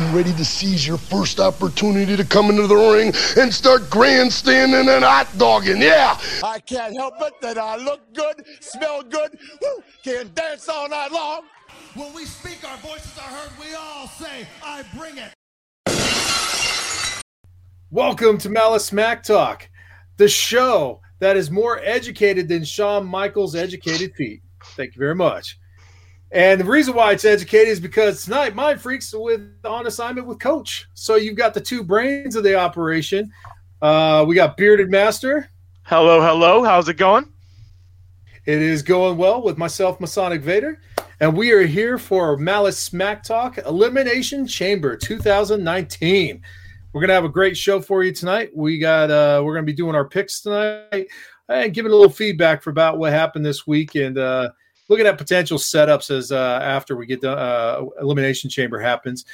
getting ready to seize your first opportunity to come into the ring and start grandstanding and hot dogging. Yeah. I can't help it that I look good, smell good, woo, can dance all night long. When we speak, our voices are heard. We all say, I bring it. Welcome to Malice Smack Talk, the show that is more educated than Shawn Michaels' educated feet. Thank you very much. And the reason why it's educated is because tonight Mind Freaks with on assignment with Coach. So you've got the two brains of the operation. Uh, we got Bearded Master. Hello, hello. How's it going? It is going well with myself, Masonic Vader, and we are here for Malice Smack Talk Elimination Chamber 2019. We're gonna have a great show for you tonight. We got uh, we're gonna be doing our picks tonight and giving a little feedback for about what happened this week and uh, looking at potential setups as uh, after we get the uh, elimination chamber happens.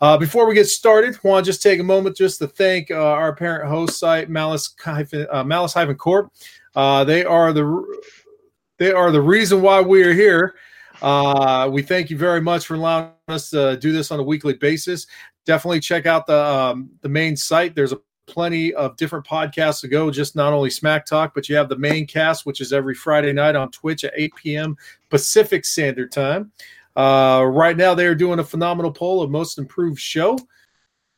Uh, before we get started, want to just take a moment just to thank uh, our parent host site, Malice uh, Malice Hyphen Corp. Uh, they are the they are the reason why we are here. Uh, we thank you very much for allowing us to do this on a weekly basis. Definitely check out the um, the main site. There's a plenty of different podcasts to go, just not only Smack Talk, but you have the main cast, which is every Friday night on Twitch at 8 p.m. Pacific Standard Time. Uh, right now, they are doing a phenomenal poll of most improved show.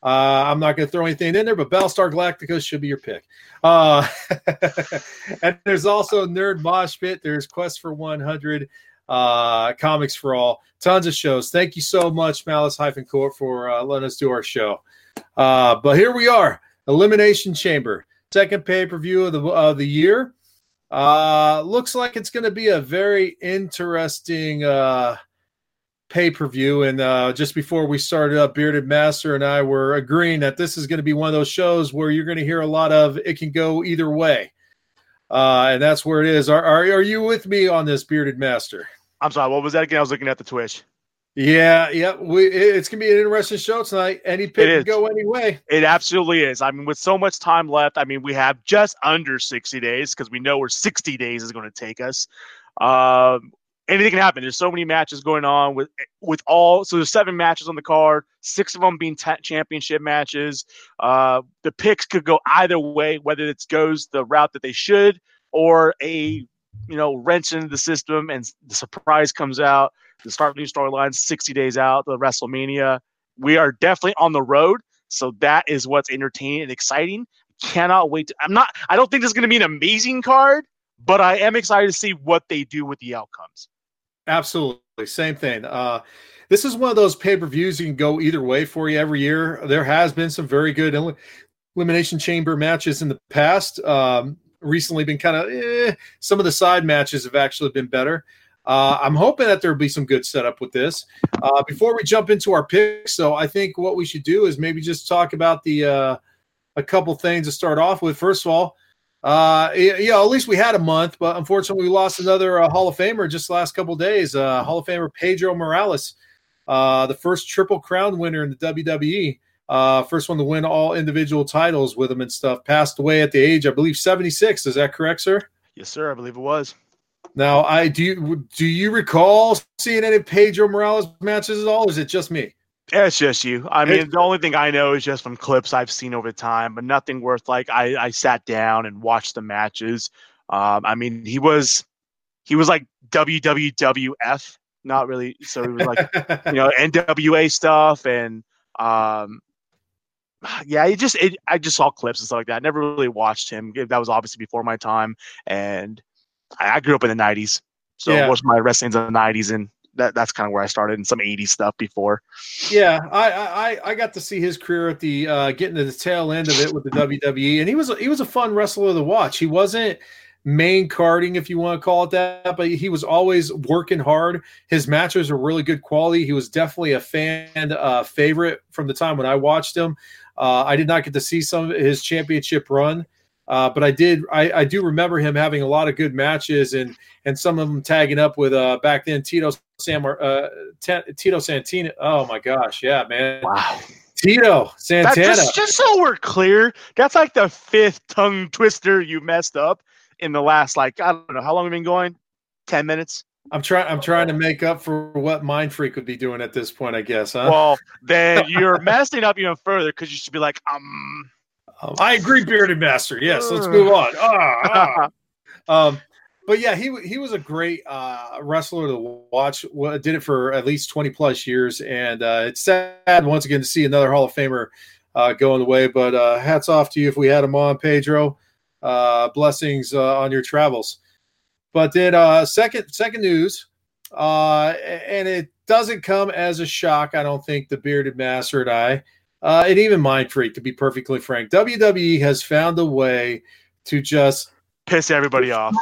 Uh, I'm not going to throw anything in there, but Battlestar Galactica should be your pick. Uh, and there's also Nerd Mosh Pit. There's Quest for 100, uh, Comics for All, tons of shows. Thank you so much, Malice Hyphen Corp, for uh, letting us do our show. Uh, but here we are. Elimination Chamber, second pay per view of the of the year. Uh, looks like it's going to be a very interesting uh, pay per view. And uh, just before we started up, Bearded Master and I were agreeing that this is going to be one of those shows where you're going to hear a lot of it can go either way. Uh, and that's where it is. Are, are, are you with me on this, Bearded Master? I'm sorry. What was that again? I was looking at the Twitch. Yeah, yeah. We it's gonna be an interesting show tonight. Any pick can go any way. It absolutely is. I mean, with so much time left, I mean, we have just under 60 days because we know where 60 days is going to take us. Um, anything can happen. There's so many matches going on with with all. So there's seven matches on the card, six of them being t- championship matches. Uh, the picks could go either way, whether it goes the route that they should or a you know wrench into the system and the surprise comes out the start new storylines 60 days out, the WrestleMania. We are definitely on the road. So that is what's entertaining and exciting. Cannot wait. To, I'm not, I don't think this is going to be an amazing card, but I am excited to see what they do with the outcomes. Absolutely. Same thing. Uh, this is one of those pay per views you can go either way for you every year. There has been some very good elimination chamber matches in the past. Um, recently, been kind of eh, some of the side matches have actually been better. Uh, I'm hoping that there'll be some good setup with this. Uh, before we jump into our picks, so I think what we should do is maybe just talk about the uh, a couple things to start off with. First of all, uh, yeah, at least we had a month, but unfortunately, we lost another uh, Hall of Famer just last couple days. Uh, Hall of Famer Pedro Morales, uh, the first Triple Crown winner in the WWE. Uh, first one to win all individual titles with him and stuff. Passed away at the age, I believe, 76. Is that correct, sir? Yes, sir. I believe it was. Now, I do. You, do you recall seeing any Pedro Morales matches at all? Is it just me? Yeah, it's just you. I mean, the only thing I know is just from clips I've seen over time, but nothing worth like I, I sat down and watched the matches. Um, I mean, he was he was like WWWF, not really. So it was like you know NWA stuff and um, yeah, it just it, I just saw clips and stuff like that. I never really watched him. That was obviously before my time, and I, I grew up in the '90s, so yeah. most of my wrestling's in the '90s, and that, that's kind of where I started and some 80s stuff before. Yeah, I, I I got to see his career at the uh, getting to the tail end of it with the WWE, and he was he was a fun wrestler to watch. He wasn't main carding, if you want to call it that, but he was always working hard. His matches were really good quality. He was definitely a fan uh, favorite from the time when I watched him. Uh, I did not get to see some of his championship run. Uh, but I did, I, I, do remember him having a lot of good matches and and some of them tagging up with uh, back then Tito Sam uh, T- Tito Santana. Oh my gosh, yeah, man! Wow, Tito Santana. Just, just, so we're clear, that's like the fifth tongue twister you messed up in the last like I don't know how long we've been going. Ten minutes. I'm trying. I'm trying to make up for what Mind Freak would be doing at this point. I guess. Huh? Well, then you're messing up even further because you should be like, um. um I agree, bearded master. Yes, let's move on. Ah, ah. um, but yeah, he he was a great uh, wrestler to watch. Did it for at least twenty plus years, and uh, it's sad once again to see another Hall of Famer uh, going away. But uh, hats off to you if we had him on, Pedro. Uh, blessings uh, on your travels. But then uh, second second news, uh, and it doesn't come as a shock, I don't think, the bearded master and I, uh, and even Mind Freak, to be perfectly frank. WWE has found a way to just piss everybody off.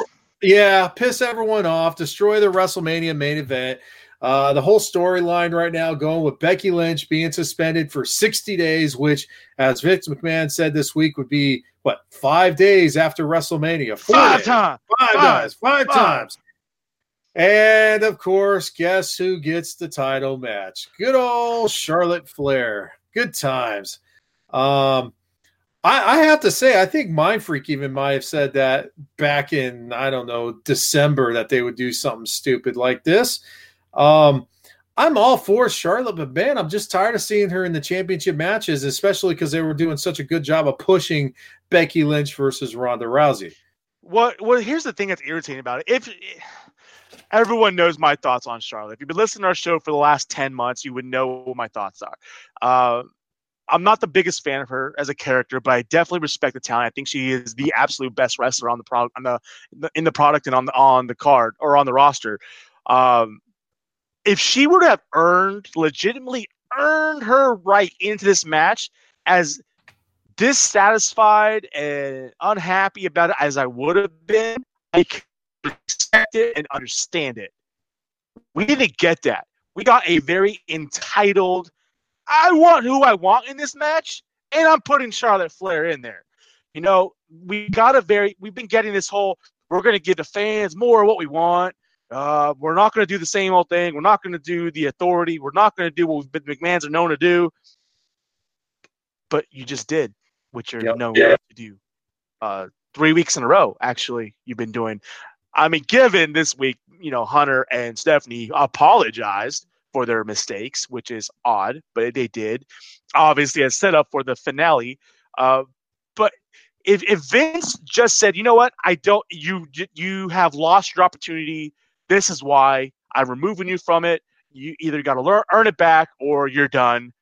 Yeah, piss everyone off, destroy the WrestleMania main event. Uh, the whole storyline right now going with Becky Lynch being suspended for 60 days, which, as Vince McMahon said this week, would be what five days after WrestleMania? Five times, five, five times, five, five times. And of course, guess who gets the title match? Good old Charlotte Flair. Good times. Um, I, I, have to say, I think Mind Freak even might have said that back in I don't know December that they would do something stupid like this. Um, I'm all for Charlotte, but man, I'm just tired of seeing her in the championship matches, especially because they were doing such a good job of pushing Becky Lynch versus Ronda Rousey. Well, well, here's the thing that's irritating about it. If everyone knows my thoughts on Charlotte, if you've been listening to our show for the last ten months, you would know what my thoughts are. Uh, I'm not the biggest fan of her as a character, but I definitely respect the talent. I think she is the absolute best wrestler on the product, on the in the product and on the on the card or on the roster. Um, if she were to have earned, legitimately earned her right into this match as dissatisfied and unhappy about it as I would have been, I can respect it and understand it. We didn't get that. We got a very entitled, I want who I want in this match, and I'm putting Charlotte Flair in there. You know, we got a very, we've been getting this whole, we're going to give the fans more of what we want. Uh, we're not going to do the same old thing. We're not going to do the authority. We're not going to do what McMahon's are known to do. But you just did what you're yep. known to do. Uh, three weeks in a row, actually, you've been doing. I mean, given this week, you know, Hunter and Stephanie apologized for their mistakes, which is odd, but they did. Obviously, a set up for the finale. Uh, but if, if Vince just said, you know what, I don't, you you have lost your opportunity this is why I'm removing you from it. You either got to earn it back or you're done.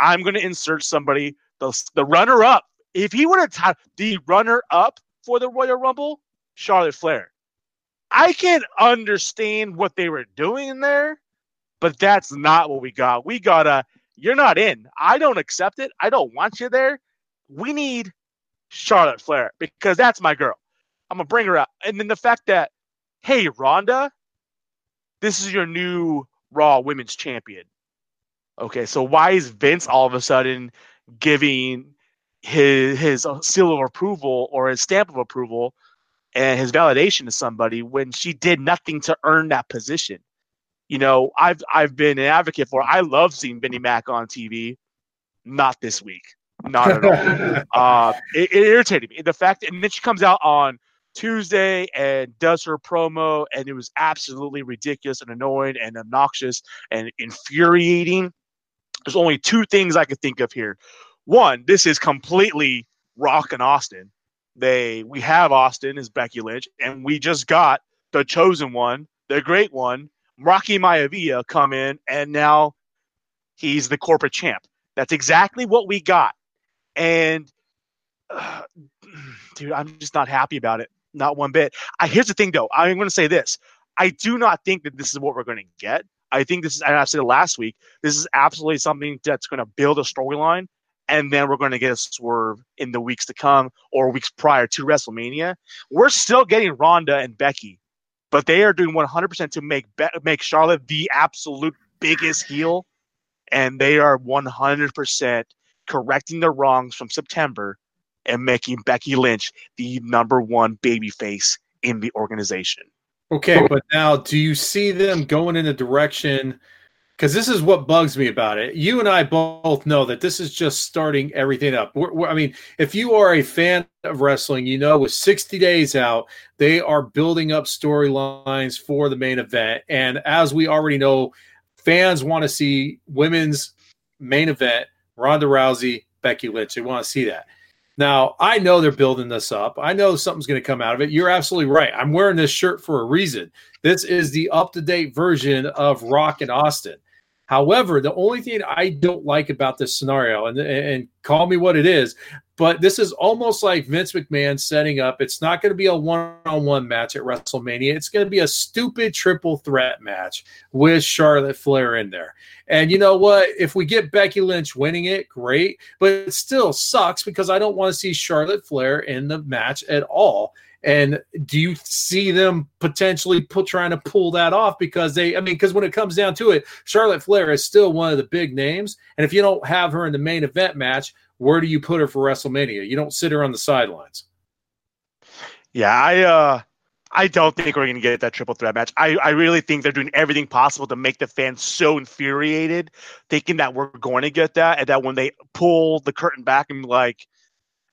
I'm going to insert somebody, the, the runner up. If he would have t- the runner up for the Royal Rumble, Charlotte Flair. I can understand what they were doing in there, but that's not what we got. We got a you're not in. I don't accept it. I don't want you there. We need Charlotte Flair because that's my girl. I'm gonna bring her up. And then the fact that, hey, Ronda, this is your new Raw Women's Champion. Okay, so why is Vince all of a sudden giving his his seal of approval or his stamp of approval and his validation to somebody when she did nothing to earn that position? You know, I've I've been an advocate for. I love seeing Vinnie Mac on TV. Not this week. Not at all. uh, it, it irritated me. The fact, that, and then she comes out on Tuesday and does her promo, and it was absolutely ridiculous and annoying and obnoxious and infuriating. There's only two things I could think of here. One, this is completely Rock and Austin. They we have Austin as Becky Lynch, and we just got the chosen one, the great one, Rocky Maivia, come in, and now he's the corporate champ. That's exactly what we got, and uh, dude, I'm just not happy about it not one bit. I, here's the thing, though. I'm going to say this. I do not think that this is what we're going to get. I think this is, and I said it last week, this is absolutely something that's going to build a storyline, and then we're going to get a swerve in the weeks to come or weeks prior to WrestleMania. We're still getting Ronda and Becky, but they are doing 100% to make Be- make Charlotte the absolute biggest heel, and they are 100% correcting the wrongs from September and making Becky Lynch the number one babyface in the organization. Okay, but now do you see them going in a direction because this is what bugs me about it. You and I both know that this is just starting everything up. We're, we're, I mean, if you are a fan of wrestling, you know with 60 days out, they are building up storylines for the main event. And as we already know, fans want to see women's main event Ronda Rousey, Becky Lynch. They want to see that. Now, I know they're building this up. I know something's going to come out of it. You're absolutely right. I'm wearing this shirt for a reason. This is the up to date version of Rock and Austin. However, the only thing I don't like about this scenario, and, and call me what it is, but this is almost like Vince McMahon setting up. It's not going to be a one on one match at WrestleMania. It's going to be a stupid triple threat match with Charlotte Flair in there. And you know what? If we get Becky Lynch winning it, great. But it still sucks because I don't want to see Charlotte Flair in the match at all. And do you see them potentially put, trying to pull that off? Because they, I mean, because when it comes down to it, Charlotte Flair is still one of the big names. And if you don't have her in the main event match, where do you put her for WrestleMania? You don't sit her on the sidelines. Yeah, I uh I don't think we're gonna get that triple threat match. I, I really think they're doing everything possible to make the fans so infuriated, thinking that we're going to get that, and that when they pull the curtain back and like,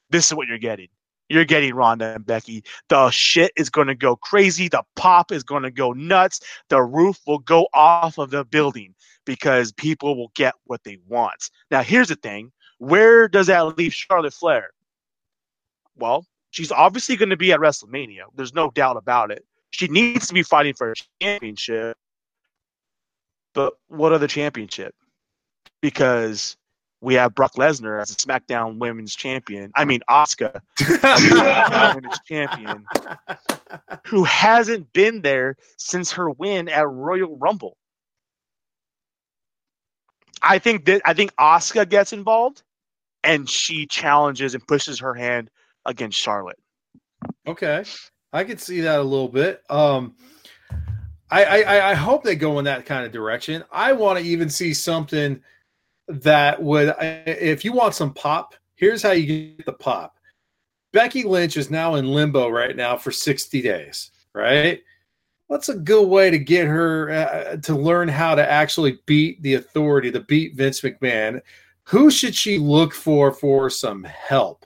this is what you're getting you're getting Ronda and Becky. The shit is going to go crazy. The pop is going to go nuts. The roof will go off of the building because people will get what they want. Now, here's the thing where does that leave Charlotte Flair? Well, she's obviously going to be at WrestleMania. There's no doubt about it. She needs to be fighting for a championship. But what other championship? Because we have Brock Lesnar as a SmackDown Women's Champion. I mean, Asuka, Women's Champion, who hasn't been there since her win at Royal Rumble. I think that I think Asuka gets involved, and she challenges and pushes her hand against Charlotte. Okay, I could see that a little bit. Um, I, I I hope they go in that kind of direction. I want to even see something that would, if you want some pop, here's how you get the pop. Becky Lynch is now in limbo right now for 60 days, right? What's a good way to get her uh, to learn how to actually beat the authority, to beat Vince McMahon? Who should she look for for some help?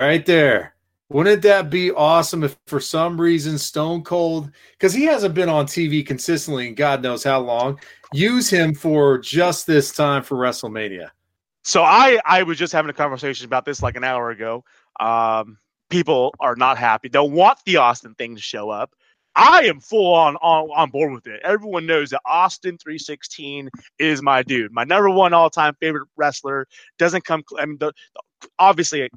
Right there. Wouldn't that be awesome if for some reason Stone Cold, because he hasn't been on TV consistently in God knows how long, use him for just this time for WrestleMania. So I I was just having a conversation about this like an hour ago. Um, people are not happy. They'll want the Austin thing to show up. I am full on, on on board with it. Everyone knows that Austin 316 is my dude, my number one all time favorite wrestler. Doesn't come. I mean, the, obviously,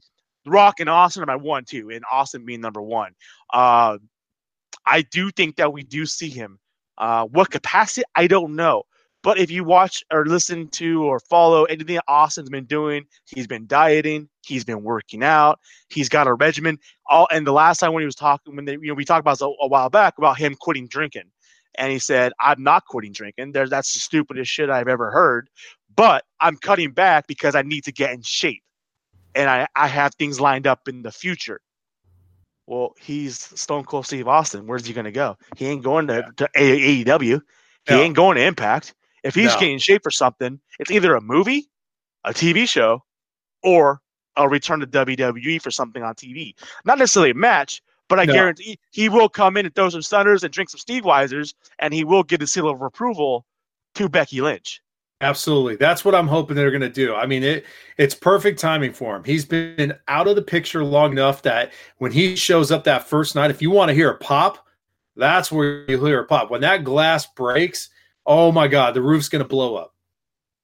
Rock and Austin are my one, two, and Austin being number one. Uh, I do think that we do see him uh, what capacity? I don't know. But if you watch or listen to or follow anything Austin's been doing, he's been dieting, he's been working out, he's got a regimen. All and the last time when he was talking, when they, you know, we talked about a, a while back about him quitting drinking, and he said, "I'm not quitting drinking. There's that's the stupidest shit I've ever heard, but I'm cutting back because I need to get in shape, and I I have things lined up in the future." Well, he's Stone Cold Steve Austin. Where's he going to go? He ain't going to, to AEW. He no. ain't going to Impact. If he's no. getting shape for something, it's either a movie, a TV show, or a return to WWE for something on TV. Not necessarily a match, but I no. guarantee he will come in and throw some stunners and drink some Steve Weisers, and he will get the seal of approval to Becky Lynch. Absolutely. That's what I'm hoping they're going to do. I mean, it it's perfect timing for him. He's been out of the picture long enough that when he shows up that first night, if you want to hear a pop, that's where you hear a pop. When that glass breaks, oh my god, the roof's going to blow up.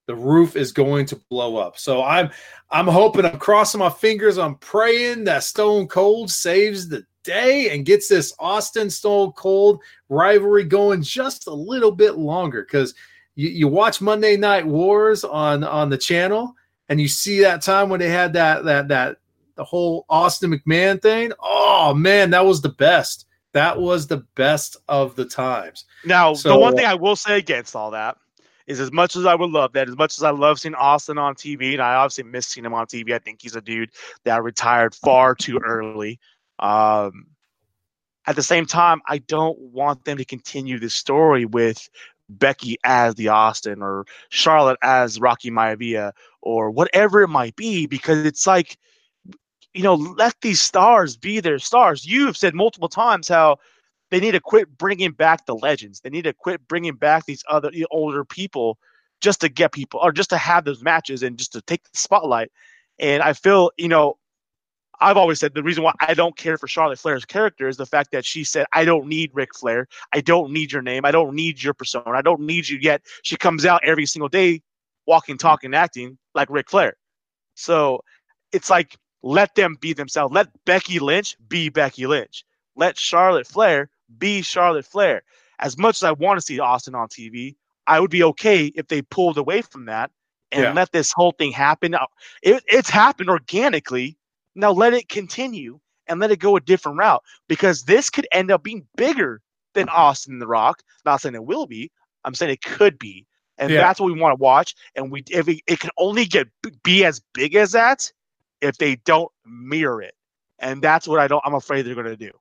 The roof is going to blow up. So I'm I'm hoping I'm crossing my fingers, I'm praying that Stone Cold saves the day and gets this Austin Stone Cold rivalry going just a little bit longer cuz you, you watch Monday Night Wars on on the channel, and you see that time when they had that that that the whole Austin McMahon thing. Oh man, that was the best. That was the best of the times. Now, so, the one thing I will say against all that is as much as I would love that, as much as I love seeing Austin on TV, and I obviously miss seeing him on TV, I think he's a dude that retired far too early. Um, at the same time, I don't want them to continue this story with Becky as the Austin or Charlotte as Rocky Maivia or whatever it might be because it's like you know let these stars be their stars. You have said multiple times how they need to quit bringing back the legends. They need to quit bringing back these other older people just to get people or just to have those matches and just to take the spotlight. And I feel, you know, I've always said the reason why I don't care for Charlotte Flair's character is the fact that she said, I don't need Ric Flair. I don't need your name. I don't need your persona. I don't need you yet. She comes out every single day walking, talking, acting like Ric Flair. So it's like, let them be themselves. Let Becky Lynch be Becky Lynch. Let Charlotte Flair be Charlotte Flair. As much as I want to see Austin on TV, I would be okay if they pulled away from that and yeah. let this whole thing happen. It, it's happened organically. Now let it continue and let it go a different route because this could end up being bigger than Austin the Rock. Not saying it will be. I'm saying it could be, and yeah. that's what we want to watch. And we, if we, it can only get be as big as that if they don't mirror it, and that's what I don't. I'm afraid they're going to do.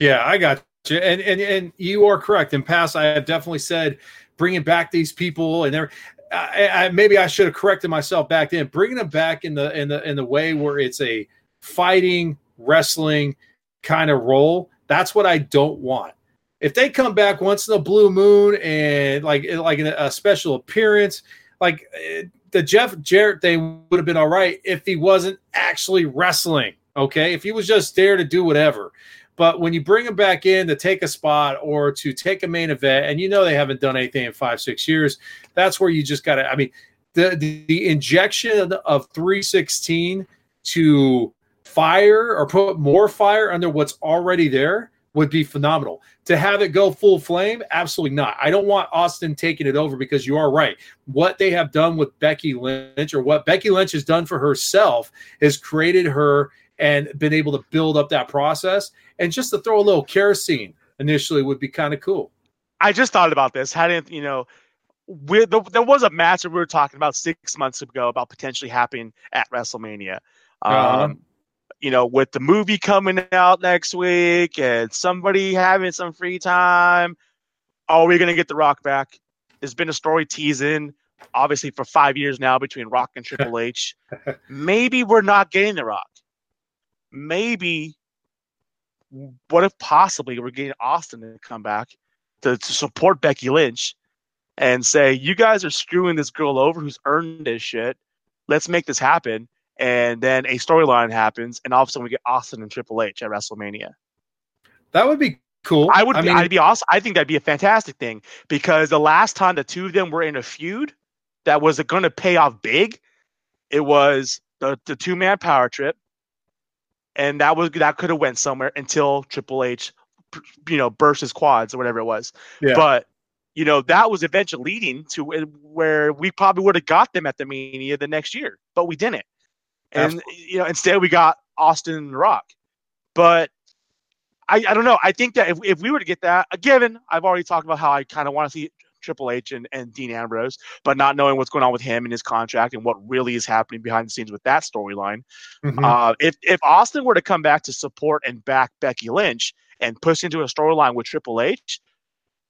Yeah, I got you, and and and you are correct. In past, I have definitely said bringing back these people and they're I, I, maybe I should have corrected myself back then. Bringing them back in the in the in the way where it's a fighting wrestling kind of role. That's what I don't want. If they come back once in a blue moon and like like a special appearance, like eh, the Jeff Jarrett thing would have been all right if he wasn't actually wrestling. Okay, if he was just there to do whatever. But when you bring him back in to take a spot or to take a main event, and you know they haven't done anything in five, six years, that's where you just got to. I mean, the, the, the injection of 316 to fire or put more fire under what's already there would be phenomenal. To have it go full flame, absolutely not. I don't want Austin taking it over because you are right. What they have done with Becky Lynch, or what Becky Lynch has done for herself, has created her and been able to build up that process. And just to throw a little kerosene initially would be kind of cool. I just thought about this. Hadn't you know? We, the, there was a match that we were talking about six months ago about potentially happening at WrestleMania. Uh-huh. Um, you know, with the movie coming out next week and somebody having some free time, are we going to get The Rock back? There's been a story teasing, obviously, for five years now between Rock and Triple H. Maybe we're not getting The Rock maybe what if possibly we're getting Austin to come back to, to support Becky Lynch and say, you guys are screwing this girl over who's earned this shit. Let's make this happen. And then a storyline happens, and all of a sudden we get Austin and Triple H at WrestleMania. That would be cool. I would. I mean, I'd be awesome. I think that'd be a fantastic thing because the last time the two of them were in a feud that was going to pay off big, it was the the two man power trip and that was that could have went somewhere until Triple H, you know, burst his quads or whatever it was. Yeah. But you know that was eventually leading to where we probably would have got them at the Mania the next year, but we didn't. And Absolutely. you know, instead we got Austin and Rock. But I, I don't know. I think that if, if we were to get that, a given I've already talked about how I kind of want to see Triple H and, and Dean Ambrose, but not knowing what's going on with him and his contract and what really is happening behind the scenes with that storyline. Mm-hmm. Uh, if if Austin were to come back to support and back Becky Lynch and push into a storyline with Triple H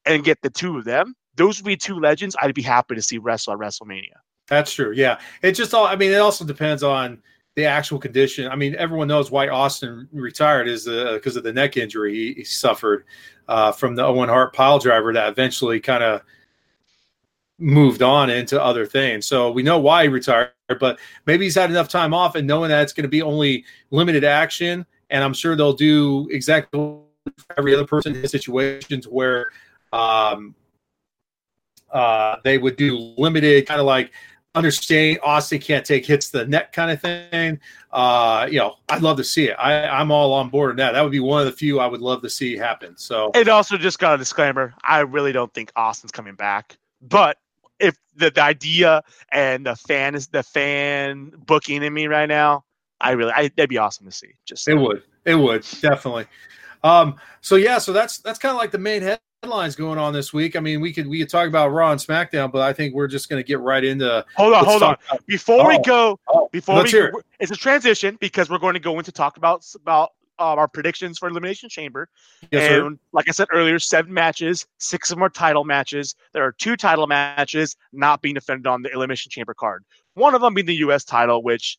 and get the two of them, those would be two legends I'd be happy to see wrestle at WrestleMania. That's true. Yeah, it just all. I mean, it also depends on the actual condition. I mean, everyone knows why Austin retired is because uh, of the neck injury he, he suffered uh, from the Owen Hart pile driver that eventually kind of moved on into other things. So we know why he retired, but maybe he's had enough time off and knowing that it's going to be only limited action. And I'm sure they'll do exactly every other person in situations where um, uh, they would do limited kind of like understanding Austin can't take hits to the net kind of thing. Uh, you know, I'd love to see it. I, I'm all on board with that. That would be one of the few I would love to see happen. So it also just got a disclaimer. I really don't think Austin's coming back, but if the, the idea and the fan is the fan booking in me right now, I really I, that'd be awesome to see. Just it would, it would definitely. Um, so yeah, so that's that's kind of like the main headlines going on this week. I mean, we could we could talk about Raw and SmackDown, but I think we're just going to get right into. Hold on, hold on. Before oh, we go, oh, before we, it. it's a transition because we're going to go into talk about about uh, our predictions for Elimination Chamber. Yes, sir. and like I said earlier, seven matches, six of them are title matches. There are two title matches not being defended on the Elimination Chamber card. One of them being the U.S. title, which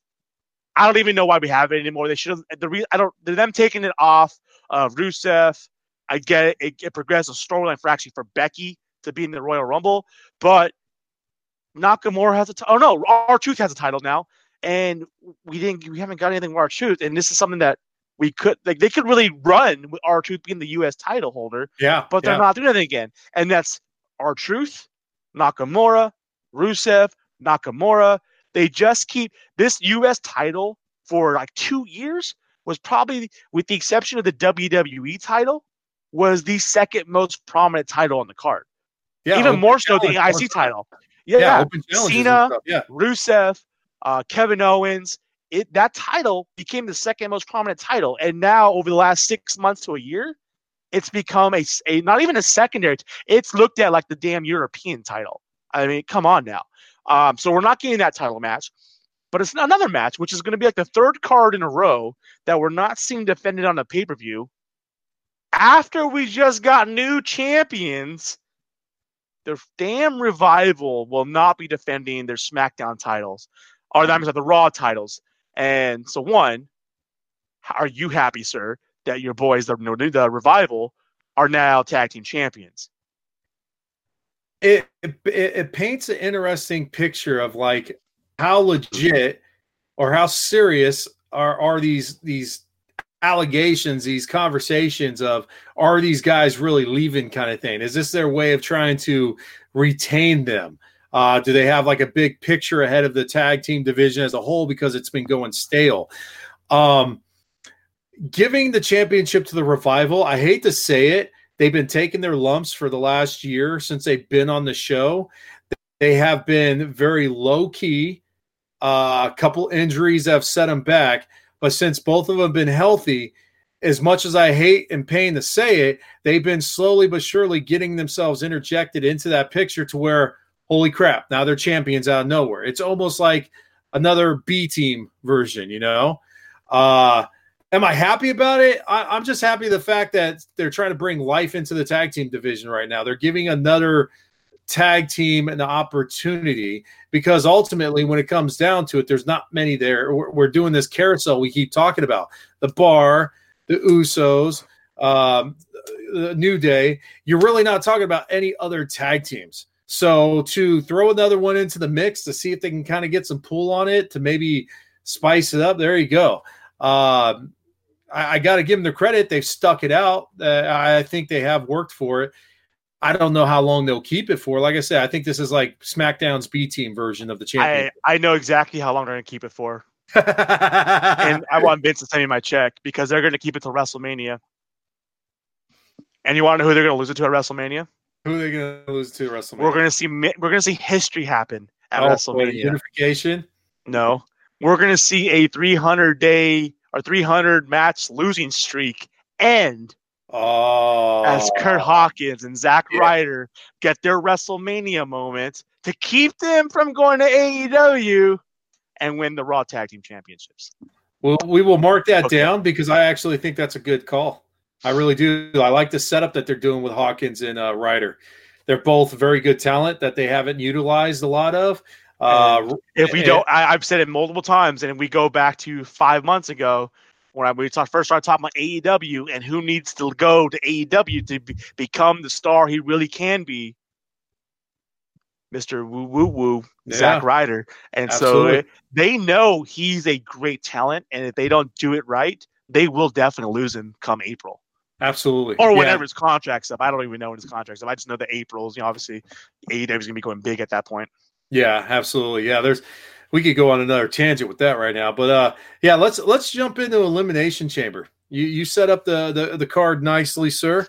I don't even know why we have it anymore. They should have the re, I don't them taking it off of Rusev. I get it. It, it progresses storyline for actually for Becky to be in the Royal Rumble, but Nakamura has a t- oh no, R-Truth has a title now, and we didn't we haven't got anything with R-Truth, and this is something that we could like they could really run with R-Truth being the U.S. title holder, Yeah, but they're yeah. not doing anything again, and that's R-Truth, Nakamura, Rusev, Nakamura. They just keep this U.S. title for like two years was probably, with the exception of the WWE title, was the second most prominent title on the card. Yeah, Even more so than the IC title. Yeah, Yeah, yeah. open challenges and Cena, Yeah, Rusev, uh, Kevin Owens. It that title became the second most prominent title, and now over the last six months to a year, it's become a, a not even a secondary. It's looked at like the damn European title. I mean, come on now. Um, so we're not getting that title match, but it's another match, which is going to be like the third card in a row that we're not seeing defended on a pay per view. After we just got new champions, the damn revival will not be defending their SmackDown titles, or that means the Raw titles. And so, one, are you happy, sir, that your boys, the, the revival, are now tag team champions? it, it it paints an interesting picture of like how legit or how serious are are these these allegations these conversations of are these guys really leaving kind of thing is this their way of trying to retain them uh, do they have like a big picture ahead of the tag team division as a whole because it's been going stale um giving the championship to the revival i hate to say it They've been taking their lumps for the last year since they've been on the show. They have been very low key. Uh, a couple injuries have set them back, but since both of them have been healthy, as much as I hate and pain to say it, they've been slowly but surely getting themselves interjected into that picture to where, holy crap, now they're champions out of nowhere. It's almost like another B team version, you know? Uh, Am I happy about it? I, am just happy the fact that they're trying to bring life into the tag team division right now. They're giving another tag team an opportunity because ultimately, when it comes down to it, there's not many there. We're, we're doing this carousel we keep talking about the bar, the Usos, um, the New Day. You're really not talking about any other tag teams. So to throw another one into the mix to see if they can kind of get some pull on it to maybe spice it up, there you go. Um, I, I got to give them the credit. They've stuck it out. Uh, I think they have worked for it. I don't know how long they'll keep it for. Like I said, I think this is like SmackDown's B team version of the I, champion. I know exactly how long they're going to keep it for. and I want Vince to send me my check because they're going to keep it till WrestleMania. And you want to know who they're going to lose it to at WrestleMania? Who are they going to lose to WrestleMania? We're going to see we're going to see history happen at Oh, WrestleMania. unification. No, we're going to see a 300 day or 300 match losing streak end Oh, as Kurt Hawkins and Zack Yeah. Ryder get their WrestleMania moment to keep them from going to AEW and win the Raw Tag Team Championships. Well, we will mark that Okay. down because I actually think that's a good call. I really do. I like the setup that they're doing with Hawkins and uh, Ryder. They're both very good talent that they haven't utilized a lot of. Uh, If we and- don't, I, I've said it multiple times, and we go back to five months ago when I, we talked, first started talking about AEW and who needs to go to AEW to be, become the star he really can be. Mr. Woo Woo Woo, Zack Ryder. And Absolutely. so they know he's a great talent. And if they don't do it right, they will definitely lose him come April absolutely, or Yeah. his contract's up. I don't even know when his contract's up. I just know that April's, you know, obviously AEW is going to be going big at that point. Yeah, absolutely. Yeah, there's we could go on another tangent with that right now, but uh yeah, let's let's jump into elimination chamber. You you set up the the, the card nicely, sir.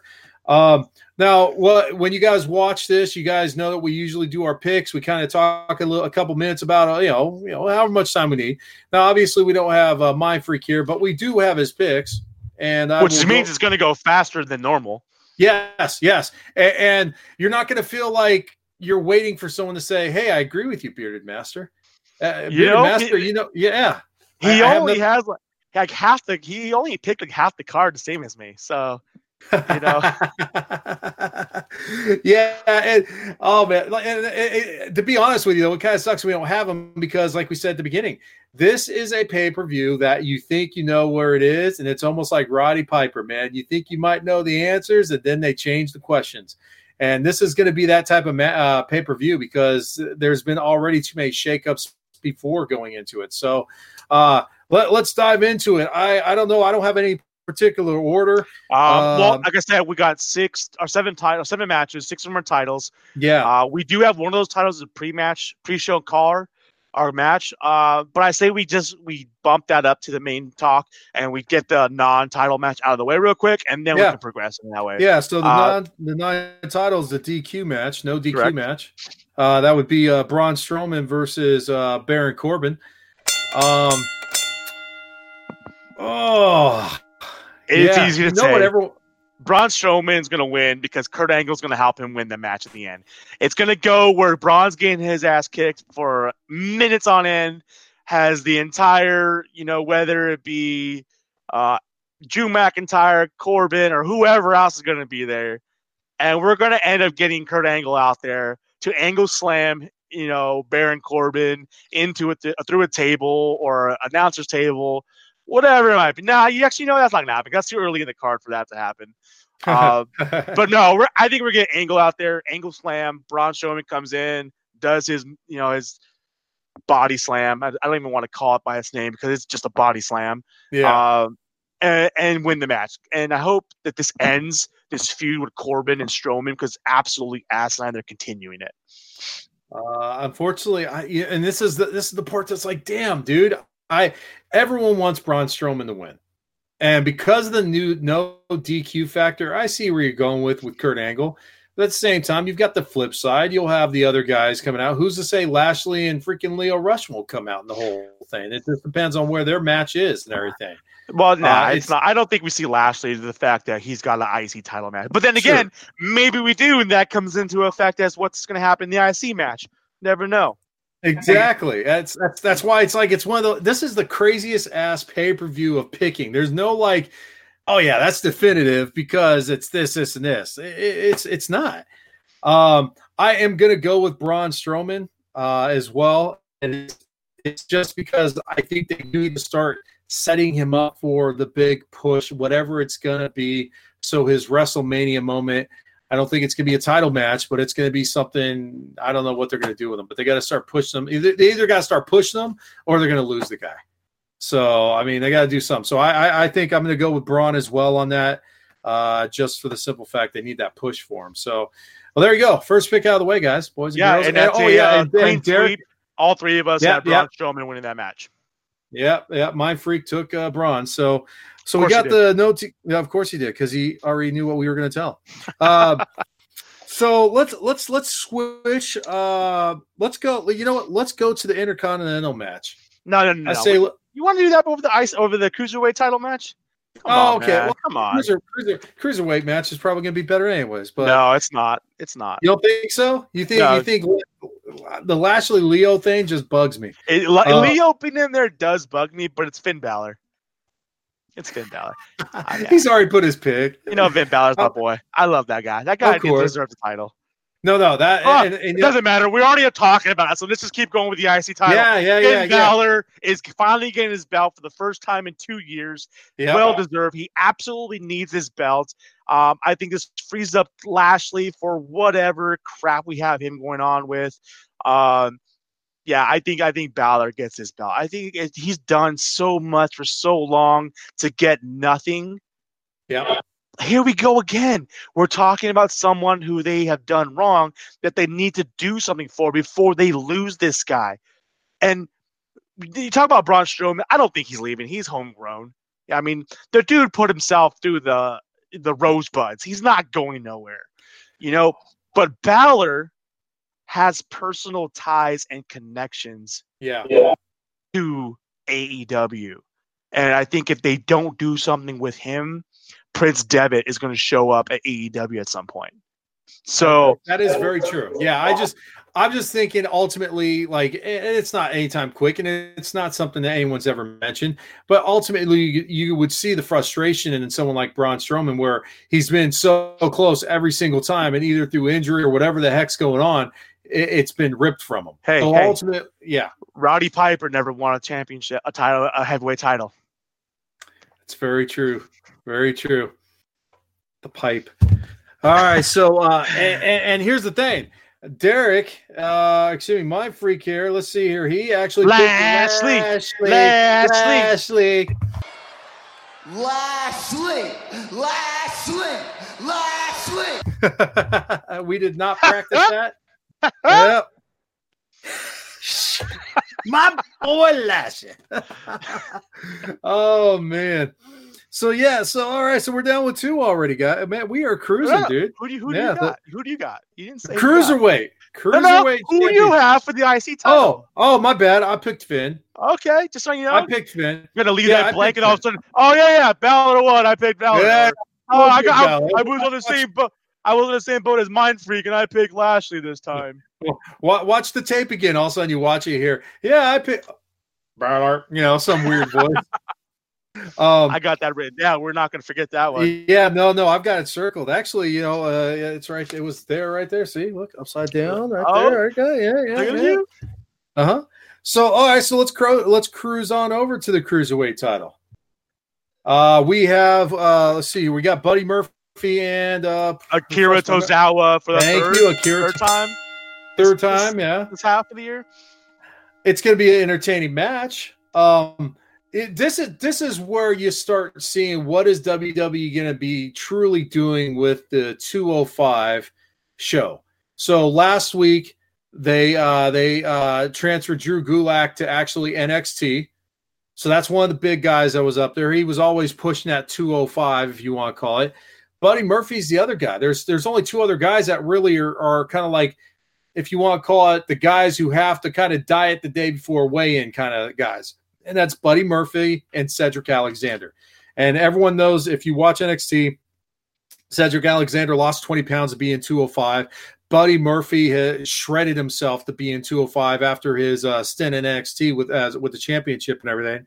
Um now what when you guys watch this, you guys know that we usually do our picks. We kind of talk a little a couple minutes about uh, you know, you know, however much time we need. Now obviously we don't have uh, Mind Freak here, but we do have his picks. And I Which means go- it's going to go faster than normal. Yes, yes. And you're not going to feel like you're waiting for someone to say, "Hey, I agree with you, bearded master." Uh, You know, master, you know, yeah. He I- I only no- has like like half the he only picked like half the card the same as me. So you know. yeah, and, oh man, and, and, and, to be honest with you, though, it kind of sucks we don't have them because, like we said at the beginning, this is a pay per view that you think you know where it is, and it's almost like Roddy Piper, man. You think you might know the answers, and then they change the questions. And this is going to be that type of ma- uh, pay per view because there's been already too many shakeups before going into it. So uh, let, us dive into it. I, I don't know. I don't have any particular order. Um, well, um, like I said, we got six or seven titles, seven matches, six of them are titles. Yeah. Uh, we do have one of those titles is a pre-match, pre-show car, our match. Uh, but I say we just we bump that up to the main talk and we get the non-title match out of the way real quick, and then yeah. we can progress in that way. Yeah. So the uh, non the non titles, the DQ match, no DQ correct. match. Uh, that would be uh, Braun Strowman versus uh, Baron Corbin. Um. Oh, it's yeah. easy to say. Whatever. Braun Strowman's going to win because Kurt Angle's going to help him win the match at the end. It's going to go where Braun's getting his ass kicked for minutes on end, has the entire, you know, whether it be uh, Drew McIntyre, Corbin, or whoever else is going to be there. And we're going to end up getting Kurt Angle out there to angle slam, you know, Baron Corbin into it through a table or announcer's table whatever it might be. Nah, you actually know that's not gonna happen. That's too early in the card for that to happen. Uh, but no, I think we're getting Angle out there. Angle slam. Braun Strowman comes in, does his you know his body slam. I, I, don't even want to call it by its name because it's just a body slam. Yeah. Um, and, and, win the match. And I hope that this ends this feud with Corbin and Strowman because absolutely asinine. They're continuing it. Uh, unfortunately, I and this is the this is the part that's like, damn, dude. I everyone wants Braun Strowman to win. And because of the new no DQ factor, I see where you're going with with Kurt Angle. But at the same time, you've got the flip side. You'll have the other guys coming out. Who's to say Lashley and freaking Lio Rush will come out in the whole thing? It just depends on where their match is and everything. Well, no, nah, uh, it's, it's, not. I don't think we see Lashley the fact that he's got an IC title match. But then again, sure. maybe we do, and that comes into effect as what's going to happen in the IC match. Never know. Exactly. That's that's that's why it's like it's one of the this is the craziest ass pay-per-view of picking. There's no like, oh yeah, that's definitive because it's this, this, and this. It, it's it's not. Um, I am gonna go with Braun Strowman uh, as well, and it's, it's just because I think they need to start setting him up for the big push, whatever it's gonna be. So his WrestleMania moment I don't think it's going to be a title match, but it's going to be something. I don't know what they're going to do with them, but they got to start pushing them. Either they either got to start pushing them, or they're going to lose the guy. So I mean, they got to do something. So I, I, I think I'm going to go with Braun as well on that, uh, just for the simple fact they need that push for him. So, well, there you go. First pick out of the way, guys, boys and yeah, girls. And, and oh a, yeah, uh, and, and Derek, all three of us yeah, had Braun yeah. Strowman winning that match. Yeah, yeah. Mind Freak took uh, Braun. So so we got the note. Yeah, of course he did because he already knew what we were going to tell. Uh, so let's let's let's switch. Uh, let's go. You know what? Let's go to the Intercontinental match. No, no, no. I say you want to do that over the ice over the cruiserweight title match. Come oh, on, okay. Man. Well, come on. Cruiser, cruiser, cruiserweight match is probably going to be better anyways. But no, it's not. It's not. You don't think so? You think no. you think the Lashley Lio thing just bugs me? It, uh, Lio being in there does bug me, but it's Finn Balor. It's Finn Balor. He's already put his pick. You know, Finn Balor's my boy. I love that guy. That guy deserves the title. No, no, that oh, and, and, it doesn't matter. We already are talking about it, so let's just keep going with the IC title. Yeah, yeah, Finn yeah. Balor yeah. is finally getting his belt for the first time in two years. Yeah. Well deserved. He absolutely needs his belt. Um, I think this frees up Lashley for whatever crap we have him going on with. Um, yeah, I think I think Balor gets his belt. I think it, he's done so much for so long to get nothing. Yeah. Here we go again. We're talking about someone who they have done wrong that they need to do something for before they lose this guy. And you talk about Braun Strowman. I don't think he's leaving. He's homegrown. I mean, the dude put himself through the the rosebuds. He's not going nowhere, you know. But Balor has personal ties and connections yeah. to AEW. And I think if they don't do something with him, Prince Devitt is going to show up at AEW at some point. So that is very true. Yeah, I just I'm just thinking ultimately, like, it's not anytime quick, and it's not something that anyone's ever mentioned, but ultimately, you, you would see the frustration in someone like Braun Strowman, where he's been so close every single time, and either through injury or whatever the heck's going on, it, has been ripped from him. Hey, so hey. ultimate, yeah, Roddy Piper never won a championship, a title, a heavyweight title. it's very true, very true. The pipe. All right, so uh, and, and, and here's the thing. Derek, uh, excuse me, Mind Freak here. Let's see here. He actually picked Lashley. Lashley, Lashley. Lashley. Lashley, Lashley, Lashley. we did not practice that. yep. My boy Lashley. oh man. So yeah, so all right, so we're down with two already, guys. Uh, man, we are cruising, Yeah. dude. Who do you, who do Yeah, you got? Who do you got? You didn't say who you got. Cruiserweight. No, no, Cruiserweight. who do you have for the IC title? oh, oh, my bad. I picked Finn. okay, just so you know, I picked Finn. I'm gonna leave yeah, that blank, and all of a sudden, oh yeah, yeah, Balor won. I picked Balor. Yeah, oh, I got. I, I was on the same boat. I was on the same boat as Mind Freak, and I picked Lashley this time. Wa- Watch the tape again. All of a sudden, you watch it here. Yeah, I picked. Balor, You know, some weird voice. Um, I got that written down. We're not gonna forget that one. Yeah, no, no, I've got it circled. Actually, you know, uh, it's right. It was there, right there. See, look, upside down, right Oh. there. Okay, yeah, yeah, yeah. Uh huh. So, all right, so let's cru- let's cruise on over to the cruiserweight title. Uh, we have uh, let's see, we got Buddy Murphy and uh, Akira. Tozawa for the thank third, you, Akira. third time Third time, yeah. this half of the year. it's going to be an entertaining match. Um, it, this is this is where you start seeing what is WWE going to be truly doing with the 205 show. So last week they uh, they uh, transferred Drew Gulak to actually NXT. So that's one of the big guys that was up there. He was always pushing that 205, if you want to call it. Buddy Murphy's the other guy. There's there's only two other guys that really are, are kind of like if you want to call it the guys who have to kind of diet the day before weigh in kind of guys. And that's Buddy Murphy and Cedric Alexander. And everyone knows if you watch NXT, Cedric Alexander lost 20 pounds to be in 205. Buddy Murphy has shredded himself to be in 205 after his uh, stint in NXT with with the championship and everything.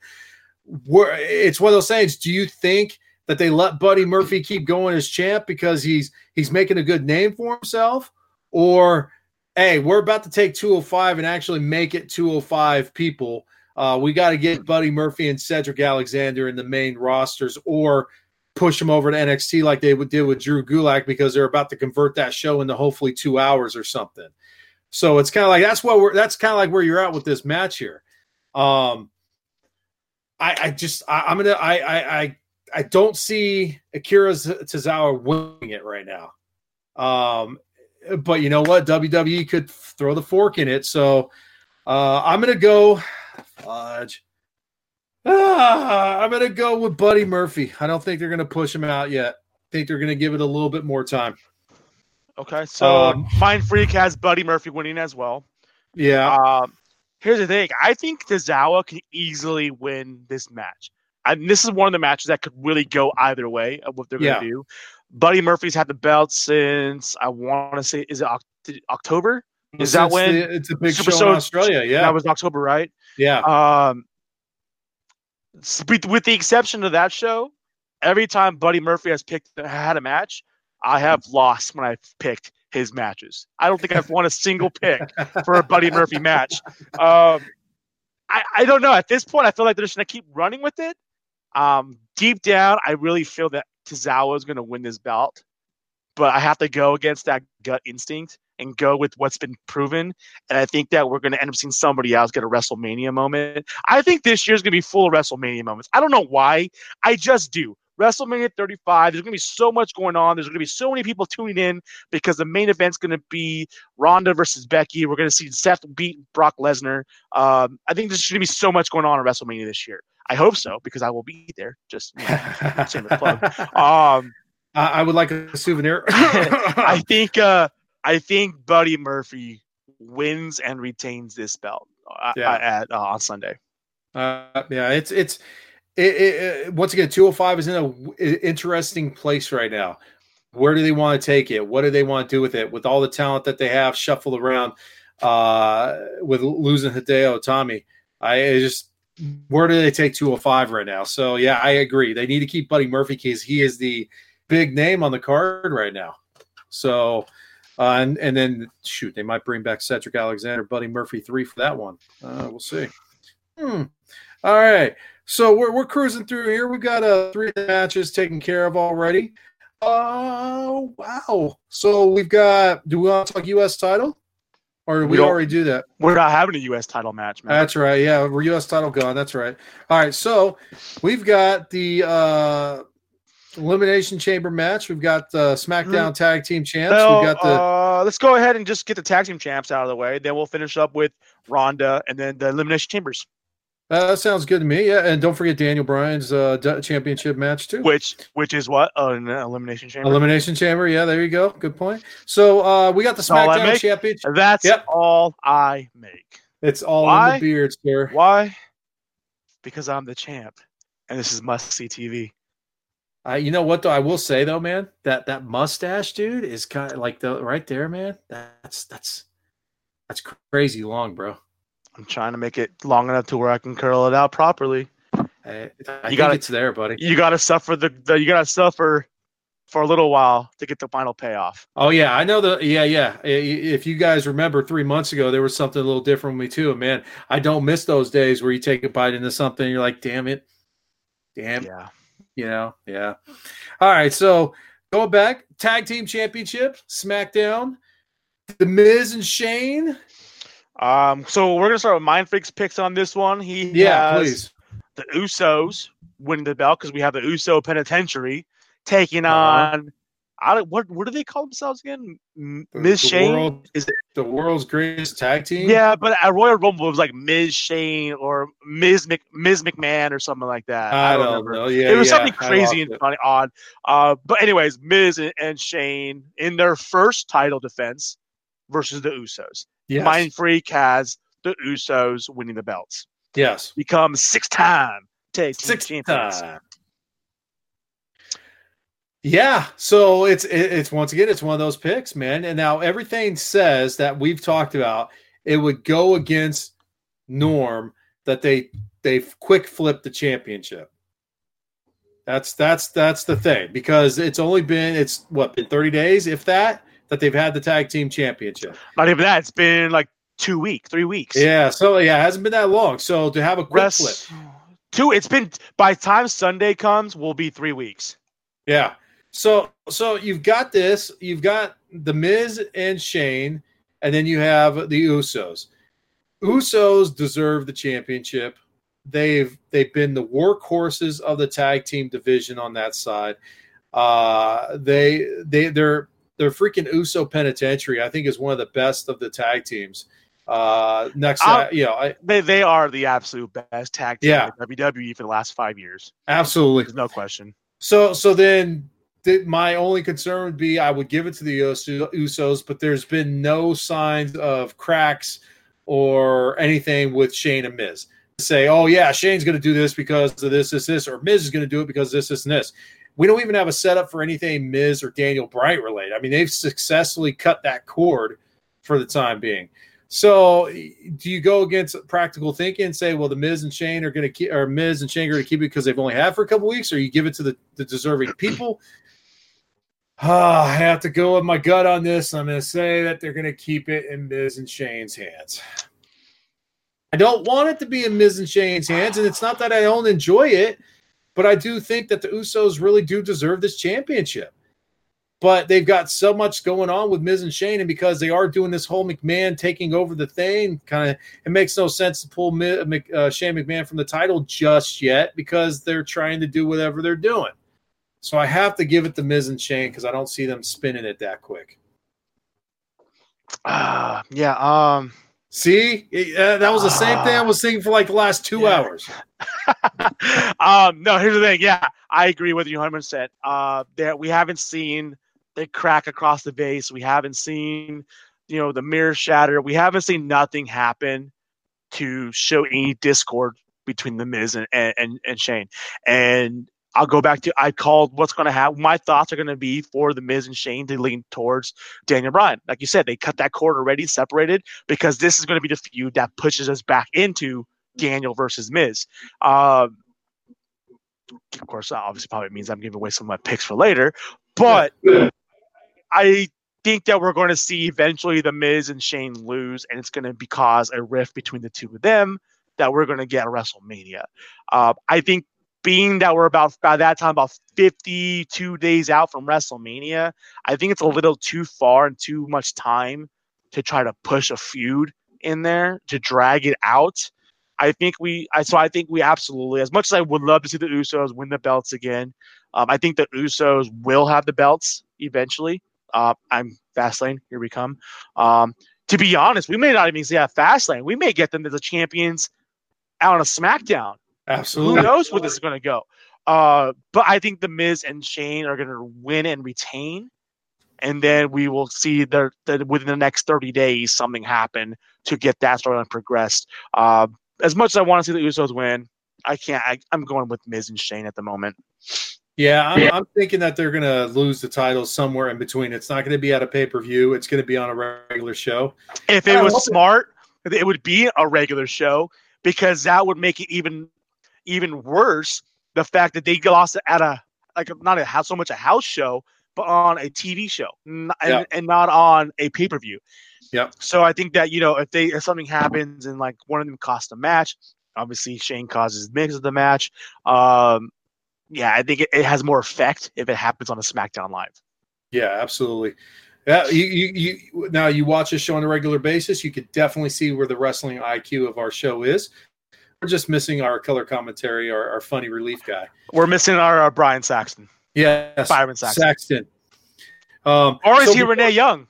Where it's one of those things. Do you think that they let Buddy Murphy keep going as champ because he's he's making a good name for himself, or hey, we're about to take 205 and actually make it 205 people. Uh, we got to get Buddy Murphy and Cedric Alexander in the main rosters or push them over to NXT like they would did with Drew Gulak because they're about to convert that show into hopefully two hours or something. So it's kind of like that's what we're that's kind of like where you're at with this match here. Um, I, I just I, I'm gonna I I I I don't see Akira Tozawa winning it right now. Um, but you know what? WWE could throw the fork in it. So uh, I'm gonna go. Ah, I'm gonna go with Buddy Murphy. I don't think they're gonna push him out yet. I think they're gonna give it a little bit more time. Okay, so Um, Mind Freak has Buddy Murphy winning as well. Yeah, Um, here's the thing: I think Tozawa can easily win this match, and this is one of the matches that could really go either way of what they're Yeah. going to do. Buddy Murphy's had the belt since I want to say is it October? Is that when the- it's a big Super Show- in Australia? Yeah, That was October, right? Yeah. Um, with the exception of that show, every time Buddy Murphy has picked had a match, I have lost when I've picked his matches. I don't think I've won a single pick for a Buddy Murphy match. Um, I, I don't know. At this point, I feel like they're just gonna keep running with it. Um, deep down, I really feel that Tozawa is gonna win this belt, but I have to go against that gut instinct and go with what's been proven. And I think that we're gonna end up seeing somebody else get a WrestleMania moment. I think this year's gonna be full of WrestleMania moments. I don't know why. I just do. WrestleMania 35. There's going to be so much going on. There's going to be so many people tuning in because the main event's going to be Ronda versus Becky. We're going to see Seth beat Brock Lesnar. Um, I think there's going to be so much going on at WrestleMania this year. I hope so because I will be there. Just you know, shameless plug. Um, I, I would like a souvenir. I think uh, I think Buddy Murphy wins and retains this belt uh, Yeah. at uh, on Sunday. Uh, yeah, it's it's it, it, it- once again, 205 is in an interesting place right now. Where do they want to take it? What do they want to do with it? With all the talent that they have shuffled around, uh, with losing Hideo Itami. I just where do they take 205 right now? So yeah, I agree. They need to keep Buddy Murphy because he is the big name on the card right now. So uh, and and then shoot, they might bring back Cedric Alexander, Buddy Murphy three for that one. Uh, we'll see. Hmm. All right, so we're we're cruising through here. We've got uh, three matches taken care of already. Oh wow! So we've got. Do we want to talk U.S. title, or did we, We already do that? We're not having a U.S. title match, man. That's right. Yeah, we're U.S. title gone. That's right. All right. So we've got the uh, elimination chamber match. We've got the SmackDown Tag Team Champs. So, we've got the uh, let's go ahead and just get the tag team champs out of the way. Then we'll finish up with Ronda and then the elimination chambers, uh, that sounds good to me. Yeah, and don't forget Daniel Bryan's uh, d- championship match too. which which is what uh, an elimination chamber. Elimination chamber. Yeah, there you go. Good point. So uh, we got the SmackDown championship. That's Yep. all I make. It's all in the beard, sir. Why? Because I'm the champ, and this is must see TV. Uh, you know what though? I will say though, man, that that mustache, dude, is kind of like the right there, man. That's that's that's crazy long, bro. I'm trying to make it long enough to where I can curl it out properly. I, I You gotta- it's there, buddy. You gotta suffer the, the you gotta suffer for a little while to get the final payoff. Oh yeah, I know the yeah yeah. If you guys remember three months ago, there was something a little different with me too. Man, I don't miss those days where you take a bite into something, and you're like, damn it, damn, Yeah. You know, yeah. All right, so going back, tag team championship, SmackDown, The Miz and Shane. Um. So we're gonna start with Mind Freak's picks on this one. He Yeah, please. the Usos winning the belt because we have the Uso Penitentiary taking Uh-huh. on. I don't, what what do they call themselves again? Ms. the Shane world- is it? The world's greatest tag team. Yeah, but at Royal Rumble it was like Ms. Shane or Ms. Mc, Ms. McMahon or something like that. I, don't remember. know. Yeah, it was yeah, something crazy and funny, odd. Uh, but anyways, Miz and, and Shane in their first title defense versus the Usos. Yes. Mind Freak has the Usos winning the belts, yes. become six-time tag team Six champions. time. Yeah, so it's it's once again it's one of those picks, man. And now everything says that we've talked about it would go against norm that they they quick flip the championship. That's that's that's the thing because it's only been it's what been 30 days if that that they've had the tag team championship. Not even that; it's been like two weeks, three weeks. Yeah, so yeah, it hasn't been that long. So to have a quick Rest, flip. two. It's been by the time Sunday comes, will be three weeks. Yeah. So so you've got this, you've got the Miz and Shane, and then you have the Usos. Usos deserve the championship. They've they've been the workhorses of the tag team division on that side. Uh they they they're they're freaking Uso Penitentiary, I think is one of the best of the tag teams. Uh next I'll- you know, I They they are the absolute best tag team Yeah. in WWE for the last five years. absolutely There's no question. So so then my only concern would be I would give it to the Usos, but there's been no signs of cracks or anything with Shane and Miz. Say, oh yeah, Shane's going to do this because of this, this, this, or Miz is going to do it because this, this, and this. We don't even have a setup for anything Miz or Daniel Bryan related. I mean, they've successfully cut that cord for the time being. So, do you go against practical thinking and say, well, the Miz and Shane are going to keep, or Miz and Shane are going to keep it because they've only had for a couple weeks, or you give it to the, the deserving people? Ah, I have to go with my gut on this. I'm going to say that they're going to keep it in Miz and Shane's hands. I don't want it to be in Miz and Shane's hands, and it's not that I don't enjoy it, but I do think that the Usos really do deserve this championship but they've got so much going on with Miz and Shane, and because they are doing this whole McMahon taking over the thing, kind of it makes no sense to pull Mi- Mc- uh, Shane McMahon from the title just yet because they're trying to do whatever they're doing. So I have to give it to Miz and Shane because I don't see them spinning it that quick. Uh, yeah. Um. See, uh, that was the same thing I was thinking for like the last two Yeah. hours. um. No. Here's the thing. Yeah, I agree with you 100. percent Uh, that we haven't seen the crack across the base. We haven't seen, you know, the mirror shatter. We haven't seen nothing happen to show any discord between the Miz and and, and Shane. And I'll go back to I called what's going to happen. My thoughts are going to be for the Miz and Shane to lean towards Daniel Bryan. Like you said, they cut that cord already, separated because this is going to be the feud that pushes us back into Daniel versus Miz. Um, of course, obviously, probably means I'm giving away some of my picks for later, but I think that we're going to see eventually the Miz and Shane lose, and it's going to be cause a rift between the two of them that we're going to get at WrestleMania. Uh, I think being that we're about by that time about 52 days out from WrestleMania, I think it's a little too far and too much time to try to push a feud in there to drag it out. I think we, I so I think we absolutely, as much as I would love to see the Usos win the belts again, um, I think the Usos will have the belts eventually. Uh, I'm Fastlane. Here we come. Um, to be honest, we may not even see that Fastlane. We may get them as the champions out on a SmackDown. Absolutely. Who knows where this is going to go? Uh, but I think the Miz and Shane are going to win and retain, and then we will see that within the next thirty days something happen to get that storyline progressed. Uh, as much as I want to see the Usos win, I can't. I, am going with Miz and Shane at the moment. Yeah, I'm, I'm thinking that they're going to lose the title somewhere in between. It's not going to be at a pay per view. It's going to be on a regular show. If it was smart, it. it would be a regular show because that would make it even even worse. The fact that they lost at a like not a house so much a house show, but on a TV show and, yeah. and not on a pay per view. Yeah. So I think that you know if they if something happens and like one of them costs a match, obviously Shane causes mix of the match. Um, yeah, I think it, it has more effect if it happens on a SmackDown Live. Yeah, absolutely. Yeah, you, you, you now you watch a show on a regular basis, you could definitely see where the wrestling IQ of our show is. We're just missing our color commentary, our, our funny relief guy. We're missing our, our Brian Saxton. Yes, Byron Saxton. Saxton. Um, or is so he before, Renee Young?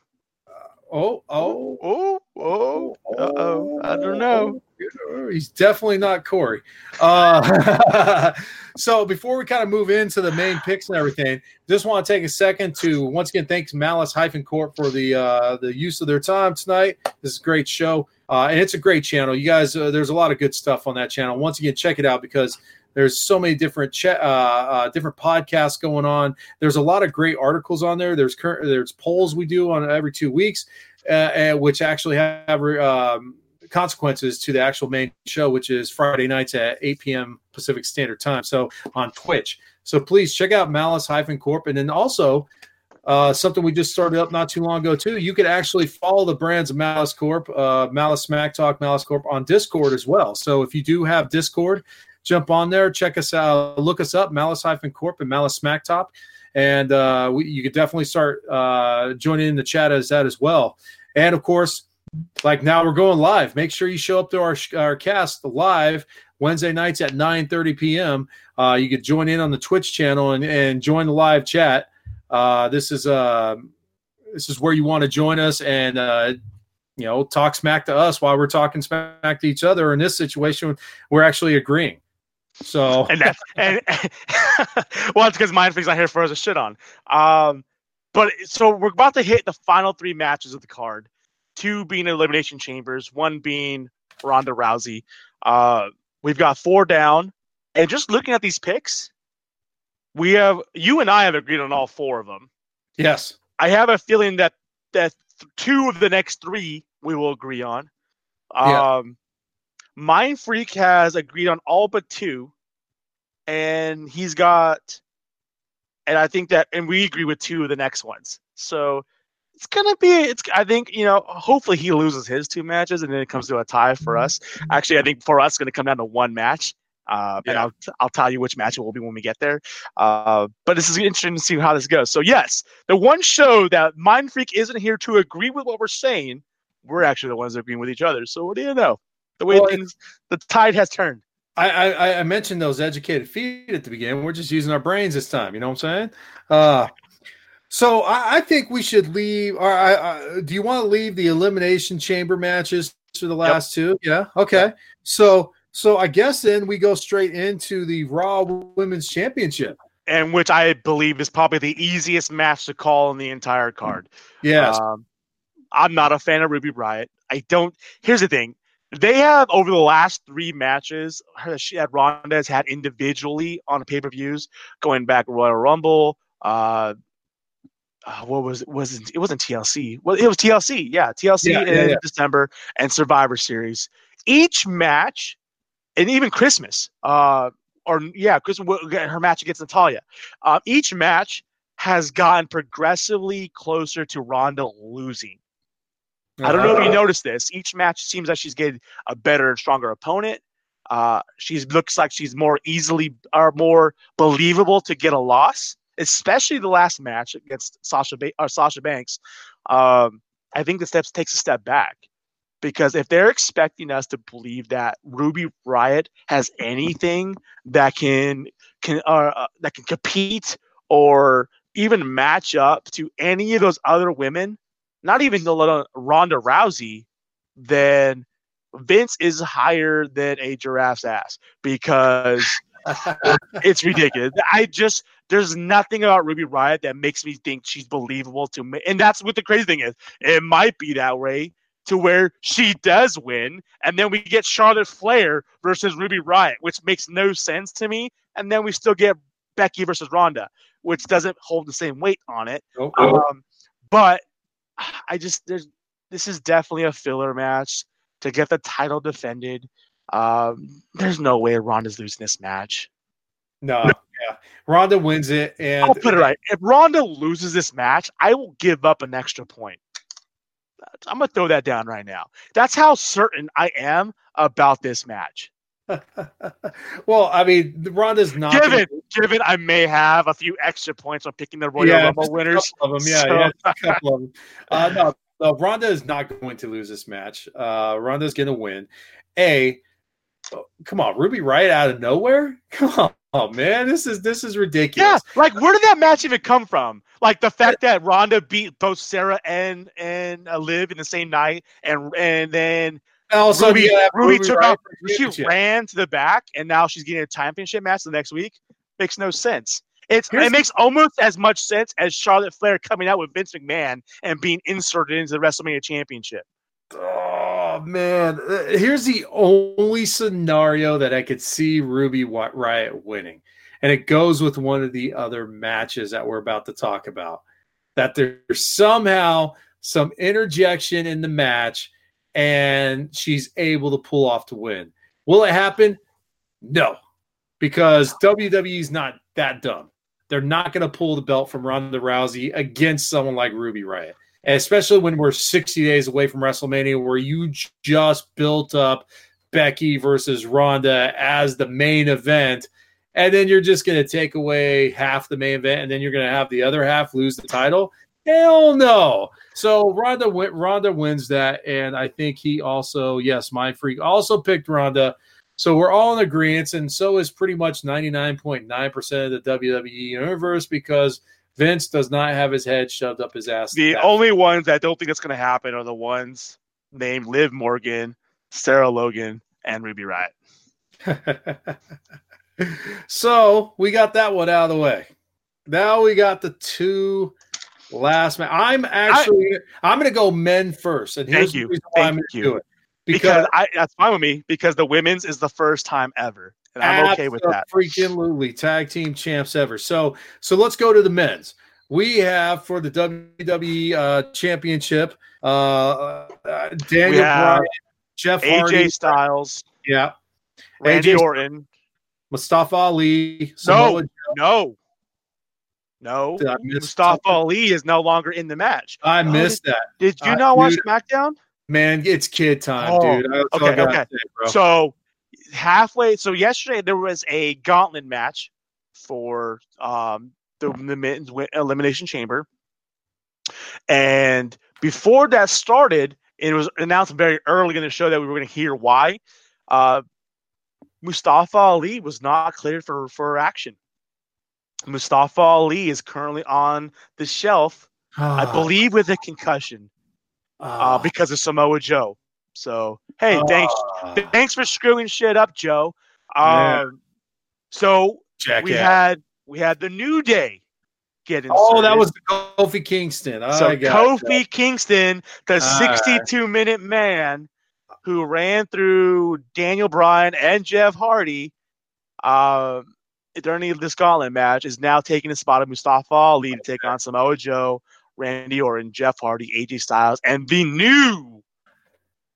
Oh, oh, oh, oh, oh, I don't know. He's definitely not Corey. Uh, so before we kind of move into the main picks and everything, just want to take a second to once again thanks Malice Hyphen Corp for the uh, the use of their time tonight. This is a great show, uh, and it's a great channel. You guys, uh, there's a lot of good stuff on that channel. Once again, check it out because there's so many different ch- uh, uh, different podcasts going on. There's a lot of great articles on there. There's current there's polls we do on every two weeks, uh, which actually have um, consequences to the actual main show, which is Friday nights at 8 p.m. Pacific Standard Time. So on Twitch. So please check out Malice Hyphen Corp, and then also. Uh, something we just started up not too long ago too. You could actually follow the brands of Malice Corp, uh, Malice Smack Talk, Malice Corp on Discord as well. So if you do have Discord, jump on there, check us out, look us up, Malice Hyphen Corp and Malice Smack Talk, and uh, we, you could definitely start uh, joining in the chat as that as well. And of course, like now we're going live. Make sure you show up to our our cast live Wednesday nights at 9 30 p.m. Uh, you could join in on the Twitch channel and, and join the live chat. Uh, this is uh, this is where you want to join us and uh, you know talk smack to us while we're talking smack to each other. In this situation, we're actually agreeing. So and that's and, and well, it's because Mindfreak's not here for us to shit on. Um, but so we're about to hit the final three matches of the card. Two being elimination chambers, one being Ronda Rousey. Uh, we've got four down, and just looking at these picks, we have you and I have agreed on all four of them. Yes, I have a feeling that that two of the next three we will agree on. Um, yeah. Mind Freak has agreed on all but two, and he's got, and I think that, and we agree with two of the next ones. So it's gonna be, it's. I think you know, hopefully he loses his two matches, and then it comes to a tie for us. Actually, I think for us, it's gonna come down to one match. Uh, yeah. And I'll I'll tell you which match it will be when we get there. Uh, but this is interesting to see how this goes. So yes, the one show that Mind Freak isn't here to agree with what we're saying, we're actually the ones agreeing with each other. So what do you know? the way well, things the tide has turned. I, I, I mentioned those educated feet at the beginning. We're just using our brains this time. You know what I'm saying? Uh, so I, I think we should leave. Or I, do you want to leave the elimination chamber matches for the last yep. two? Yeah. Okay. So so I guess then we go straight into the Raw Women's Championship. And which I believe is probably the easiest match to call in the entire card. Yes. Um, I'm not a fan of Ruby Riott. I don't. Here's the thing: they have over the last three matches her- she had Ronda has had individually on pay per views, going back Royal Rumble. Uh, uh, what was it? Wasn't it wasn't TLC? Well, it was TLC. Yeah, TLC Yeah, in yeah, yeah. December and Survivor Series. Each match, and even Christmas, uh, or yeah, Christmas her match against Natalya. Uh, each match has gotten progressively closer to Ronda losing. I don't know if you noticed this. Each match seems like she's getting a better and stronger opponent. Uh, she looks like she's more easily or more believable to get a loss, especially the last match against Sasha ba- or Sasha Banks. Um, I think the steps takes a step back because if they're expecting us to believe that Ruby Riott has anything that can can uh, uh, that can compete or even match up to any of those other women, not even the little Ronda Rousey, then Vince is higher than a giraffe's ass because it's ridiculous. I just there's nothing about Ruby Riott that makes me think she's believable to me, and that's what the crazy thing is. It might be that way to where she does win, and then we get Charlotte Flair versus Ruby Riott, which makes no sense to me, and then we still get Becky versus Ronda, which doesn't hold the same weight on it. Oh, Um, but I just there's this is definitely a filler match to get the title defended. Um, there's no way Ronda's losing this match. no, yeah. Ronda wins it, and I'll put it right. If Ronda loses this match, I will give up an extra point. I'm gonna throw that down right now. That's how certain I am about this match. well, I mean, Ronda's not gonna- Given, given I may have a few extra points on picking the Royal Yeah, Rumble just a winners. couple of them. Yeah, So- yeah, a couple of them. Uh, no, no, Ronda is not going to lose this match. Uh, Ronda's going to win. A, oh, come on, Ruby Riott out of nowhere. Come on, oh, man, this is this is ridiculous. Yeah, like where did that match even come from? Like the fact that Ronda beat both Sarah and and uh, Liv in the same night, and and then And also, Ruby, yeah, Ruby took Riot out, she ran to the back, and now she's getting a championship match the next week. Makes no sense. It's Here's it makes almost as much sense as Charlotte Flair coming out with Vince McMahon and being inserted into the WrestleMania Championship. Oh man, Uh, here's the only scenario that I could see Ruby Riott winning, and it goes with one of the other matches that we're about to talk about. That there's somehow some interjection in the match, and she's able to pull off to win. Will it happen? No, because WWE's not that dumb. They're not going to pull the belt from Ronda Rousey against someone like Ruby Riot especially when we're 60 days away from WrestleMania, where you just built up Becky versus Ronda as the main event, and then you're just going to take away half the main event, and then you're going to have the other half lose the title. Hell no! So Ronda Ronda wins that, and I think he also, yes, my freak also picked Ronda. So we're all in agreement, and so is pretty much 99.9% of the WWE universe because Vince does not have his head shoved up his ass. The only ones that don't think it's going to happen are the ones named Liv Morgan, Sarah Logan, and Ruby Riott. so we got that one out of the way. Now we got the two last man. I'm actually I, am going to go men first, and here's Thank you. the reason why Thank I'm going to you. do it Because I, that's fine with me because the women's is the first time ever, and I'm okay with that. Freaking Lulu. tag team champs ever. So so let's go to the men's. We have for the WWE uh, Championship, uh, uh, Daniel Bryan, Jeff AJ Hardy, Styles, yeah, Randy AJ Orton. Mustafa Ali, Samoa No, no. Did miss Mustafa something? Ali is no longer in the match. I Oh, missed that. Did you Uh, not watch dude, SmackDown? Man, it's kid time, Oh, dude. I okay, okay. say, bro. So halfway. So yesterday there was a gauntlet match for um, the, the men's elimination chamber, and before that started, it was announced very early in the show that we were going to hear why. Uh, Mustafa Ali was not cleared for for action. Mustafa Ali is currently on the shelf, I believe, with a concussion uh, Ah, because of Samoa Joe. So hey, thanks ah, thanks for screwing shit up, Joe. Yeah. Um, so we had we had the New Day get inserted. oh, that was Kofi Kingston. so I got Kofi Kingston, the All right. 62 minute man, who ran through Daniel Bryan and Jeff Hardy uh, during this gauntlet match, is now taking the spot of Mustafa Ali to take on Samoa Joe, Randy Orton, Jeff Hardy, AJ Styles, and the new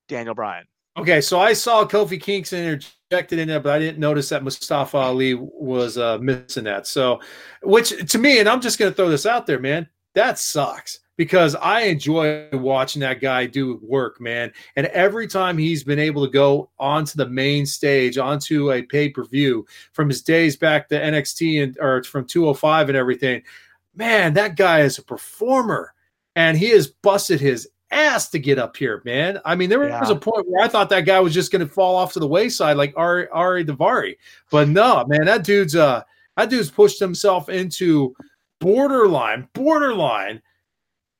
Daniel Bryan. Okay, so I saw Kofi Kingston interjected in there, but I didn't notice that Mustafa Ali was uh, missing that. So, which to me, and I'm just going to throw this out there, man, that sucks because I enjoy watching that guy do work, man. And every time he's been able to go onto the main stage, onto a pay per view from his days back to NXT and or from 205 and everything, man, that guy is a performer and he has busted his ass to get up here, man. I mean, there yeah. was a point where I thought that guy was just going to fall off to the wayside like Ari, Ari Daivari, but no, man, that dude's uh that dude's pushed himself into borderline, borderline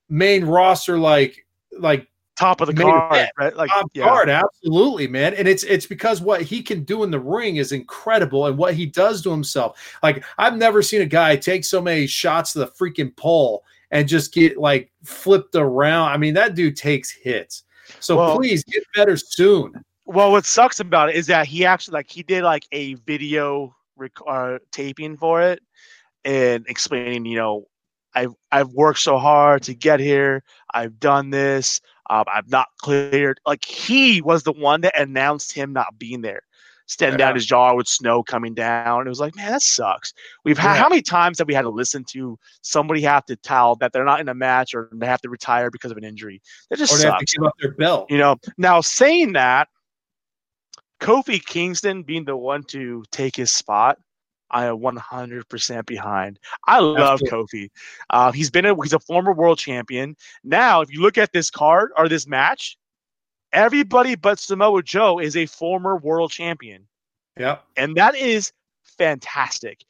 main roster like like top of the card, right? Like top yeah. card, absolutely, man. And it's it's because what he can do in the ring is incredible, and what he does to himself. Like I've never seen a guy take so many shots to the freaking pole and just get like flipped around. I mean, that dude takes hits. So well, please get better soon. Well, what sucks about it is that he actually like he did like a video rec- uh, taping for it and explaining, you know, I've I've worked so hard to get here. I've done this. Um, I've not cleared. Like he was the one that announced him not being there standing yeah. down his jaw with snow coming down. It was like, man, that sucks. We've had yeah. how many times have we had to listen to somebody have to tell that they're not in a match or they have to retire because of an injury? That just or sucks. Have to give up their belt. You know. Now saying that, Kofi Kingston being the one to take his spot. I am 100% behind. I love Kofi. Uh, he's been a he's a former world champion. Now, if you look at this card or this match, everybody but Samoa Joe is a former world champion. Yeah. And that is fantastic.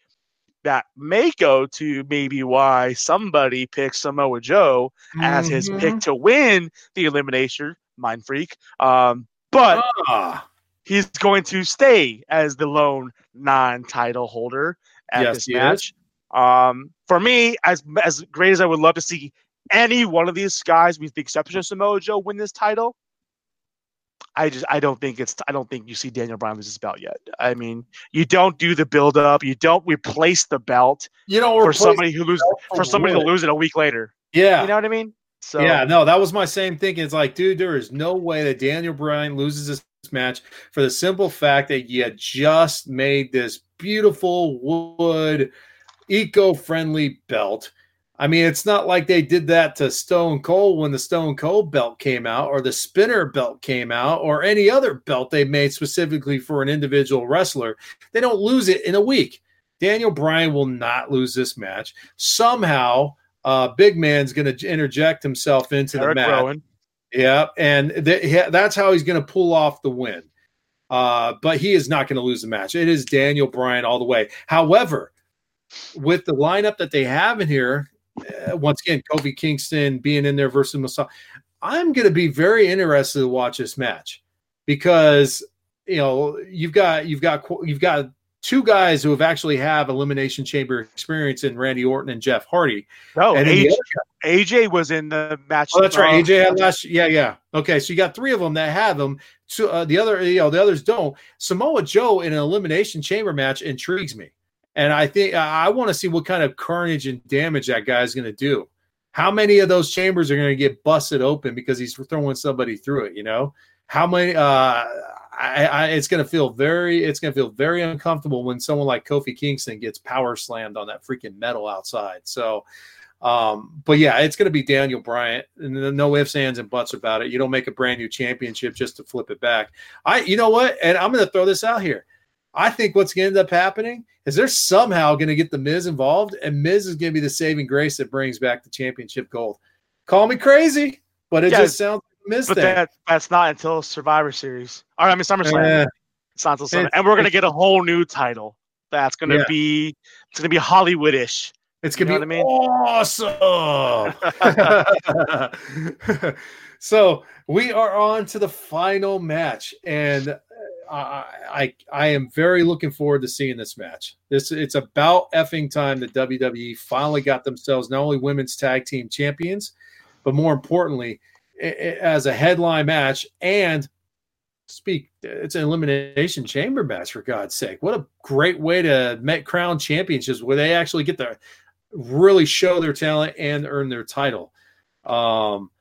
That may go to maybe why somebody picks Samoa Joe as mm-hmm. his pick to win the elimination, mind freak. Um, but ah. he's going to stay as the lone non-title holder at yes, this match. Um, for me, as as great as I would love to see any one of these guys, with the exception of Samoa Joe, win this title, I just I don't think it's I don't think you see Daniel Bryan lose his belt yet. I mean, you don't do the build up, you don't replace the belt. You know, for somebody who loses for somebody to lose it a week later. Yeah, you know what I mean. So yeah, no, that was my same thinking. It's like, dude, there is no way that Daniel Bryan loses this match for the simple fact that you just made this beautiful wood, eco-friendly belt I mean, it's not like they did that to Stone Cold when the Stone Cold belt came out, or the Spinner belt came out, or any other belt they made specifically for an individual wrestler. They don't lose it in a week. Daniel Bryan will not lose this match. Somehow, uh, Big Man's going to interject himself into Eric the match. Rowan. Yeah, and th- that's how he's going to pull off the win. Uh, but he is not going to lose the match. It is Daniel Bryan all the way. However, with the lineup that they have in here, uh, once again, Kofi Kingston being in there versus Mustafa. I'm going to be very interested to watch this match because you know you've got you've got you've got two guys who have actually have elimination chamber experience in Randy Orton and Jeff Hardy. Oh, and AJ, AJ, was in the match. Oh, that's right. AJ had last. Yeah, yeah. Okay, so you got three of them that have them. So uh, the other, you know, the others don't. Samoa Joe in an elimination chamber match intrigues me. And I think I want to see what kind of carnage and damage that guy is going to do. How many of those chambers are going to get busted open because he's throwing somebody through it? You know, how many? Uh, I, I, it's going to feel very, it's going to feel very uncomfortable when someone like Kofi Kingston gets power slammed on that freaking metal outside. So, um, but yeah, it's going to be Daniel Bryan, no ifs, ands, and buts about it. You don't make a brand new championship just to flip it back. I, you know what? And I'm going to throw this out here. I think what's going to end up happening is they're somehow going to get the Miz involved, and Miz is going to be the saving grace that brings back the championship gold. Call me crazy, but it yeah, just sounds like Miz. But that, that's not until Survivor Series. All right, I mean SummerSlam. It's not until Summer, and we're going to get a whole new title. That's going to yeah. be it's going to be Hollywoodish. It's going to be I mean? awesome. so we are on to the final match, and I, I am very looking forward to seeing this match. This it's about effing time that WWE finally got themselves not only women's tag team champions, but more importantly, as a headline match and speak. It's an elimination chamber match for God's sake. What a great way to make crown championships where they actually get to really show their talent and earn their title. Um,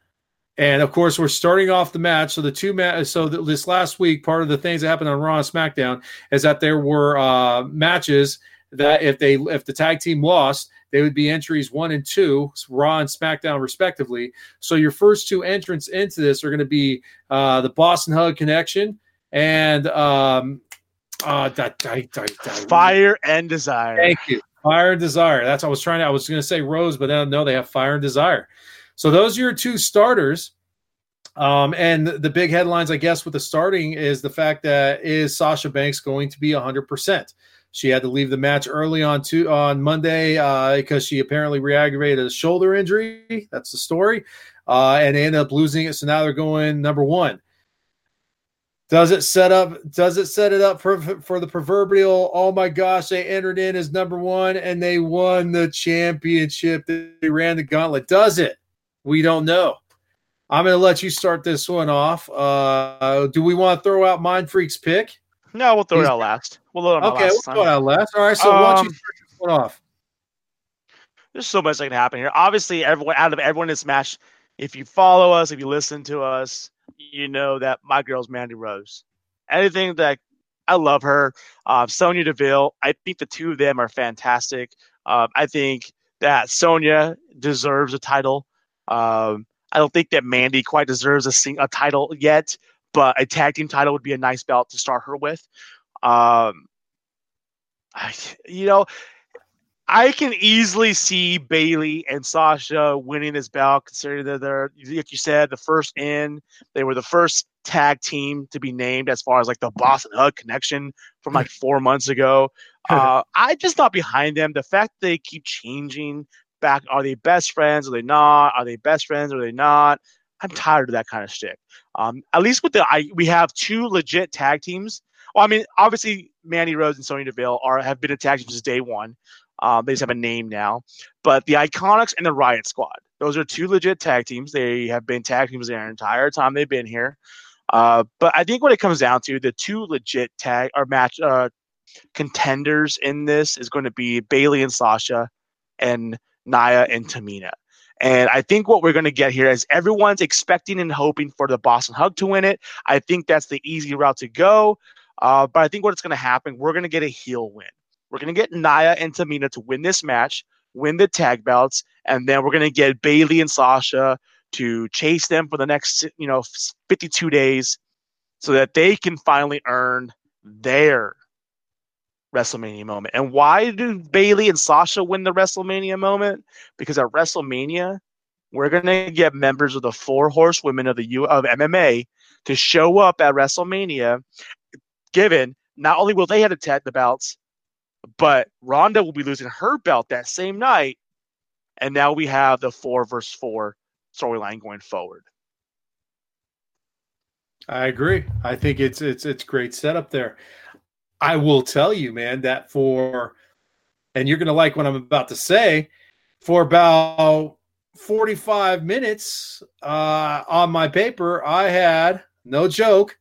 and of course, we're starting off the match. So the two matches. So this last week, part of the things that happened on Raw and SmackDown is that there were uh, matches that if they if the tag team lost, they would be entries one and two, Raw and SmackDown respectively. So your first two entrants into this are going to be uh, the Boss 'n' Hug Connection and um, uh, that, that, that, Fire and Desire. Thank you, Fire and Desire. That's what I was trying to. I was going to say Rose, but no, they have Fire and Desire. So those are your two starters. Um, and the big headlines, I guess, with the starting is the fact that is Sasha Banks going to be 100%. She had to leave the match early on to, on Monday uh, because she apparently re-aggravated a shoulder injury. That's the story, uh, and they ended up losing it. So now they're going number one. Does it set up? Does it set it up for for the proverbial? Oh my gosh, they entered in as number one and they won the championship. They ran the gauntlet. Does it? We don't know. I'm going to let you start this one off. Uh, do we want to throw out Mind Freak's pick? No, we'll throw He's, it out last. We'll let okay, we'll throw it out last. All right, so um, why don't you um, start this one off? There's so much that can happen here. Obviously, everyone out of everyone in this match, if you follow us, if you listen to us, you know that my girl's Mandy Rose. Anything that I love her. Uh, Sonya Deville. I think the two of them are fantastic. Um, I think that Sonya deserves a title. Um, I don't think that Mandy quite deserves a, sing- a title yet, but a tag team title would be a nice belt to start her with. Um, I, you know, I can easily see Bayley and Sasha winning this belt, considering that they're, like you said, the first in. They were the first tag team to be named as far as like the Boss 'n' Hug connection from like four months ago. Uh, I just not behind them. The fact they keep changing back. Are they best friends? Are they not? Are they best friends? Are they not? I'm tired of that kind of shit. Um, at least with the I, we have two legit tag teams. Well, I mean, obviously Mandy Rose and Sonya Deville are have been a tag team since day one. Um, they just have a name now. But the IIconics and the Riott Squad, those are two legit tag teams. They have been tag teams their entire time they've been here. Uh, but I think what it comes down to, the two legit tag or match uh, contenders in this is going to be Bayley and Sasha, and Nia, and Tamina. And I think what we're going to get here is everyone's expecting and hoping for the Boss 'n' Hug to win it. I think that's the easy route to go. Uh, but I think what's going to happen, we're going to get a heel win. We're going to get Nia and Tamina to win this match, win the tag belts, and then we're going to get Bayley and Sasha to chase them for the next, you know, 52 days so that they can finally earn their WrestleMania moment. And why do Bayley and Sasha win the WrestleMania moment? Because at WrestleMania, we're gonna get members of the four horsewomen of the U of MMA to show up at WrestleMania. Given not only will they have to tag the belts, but Ronda will be losing her belt that same night, and now we have the four versus four storyline going forward. I agree. I think it's it's it's great setup there. I will tell you, man, that for, and you're going to like what I'm about to say, for about 45 minutes uh, on my paper, I had, no joke,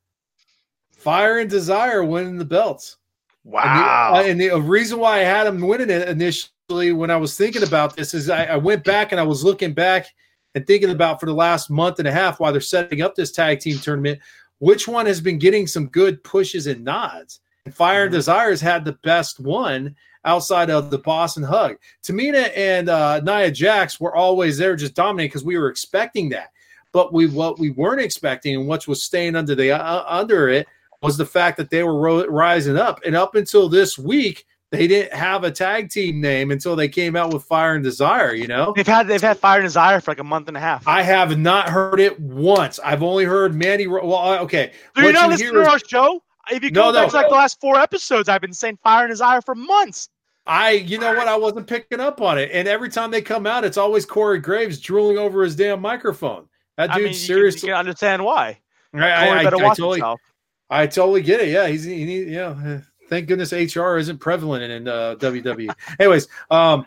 Fire and Desire winning the belts. Wow. And the, uh, and the reason why I had them winning it initially when I was thinking about this is I, I went back and I was looking back and thinking about for the last month and a half while they're setting up this tag team tournament, which one has been getting some good pushes and nods. Fire and mm-hmm. Desires had the best one outside of the Boss 'n' Hug. Tamina and uh, Nia Jax were always there, just dominating because we were expecting that. But we what we weren't expecting, and what was staying under the uh, under it, was the fact that they were ro- rising up. And up until this week, they didn't have a tag team name until they came out with Fire and Desire. You know, they've had they've had Fire and Desire for like a month and a half. I have not heard it once. I've only heard Mandy. Well, okay. Do you not listen to our show? If you go no, back no. to like the last four episodes, I've been saying Fire and Desire for months. I, you know what, I wasn't picking up on it, and every time they come out, it's always Corey Graves drooling over his damn microphone. That dude, I mean, seriously, you can, understand why. I, I, I, I totally, himself. I totally get it. Yeah, he's he need, yeah. Thank goodness HR isn't prevalent in uh, WWE. Anyways, um,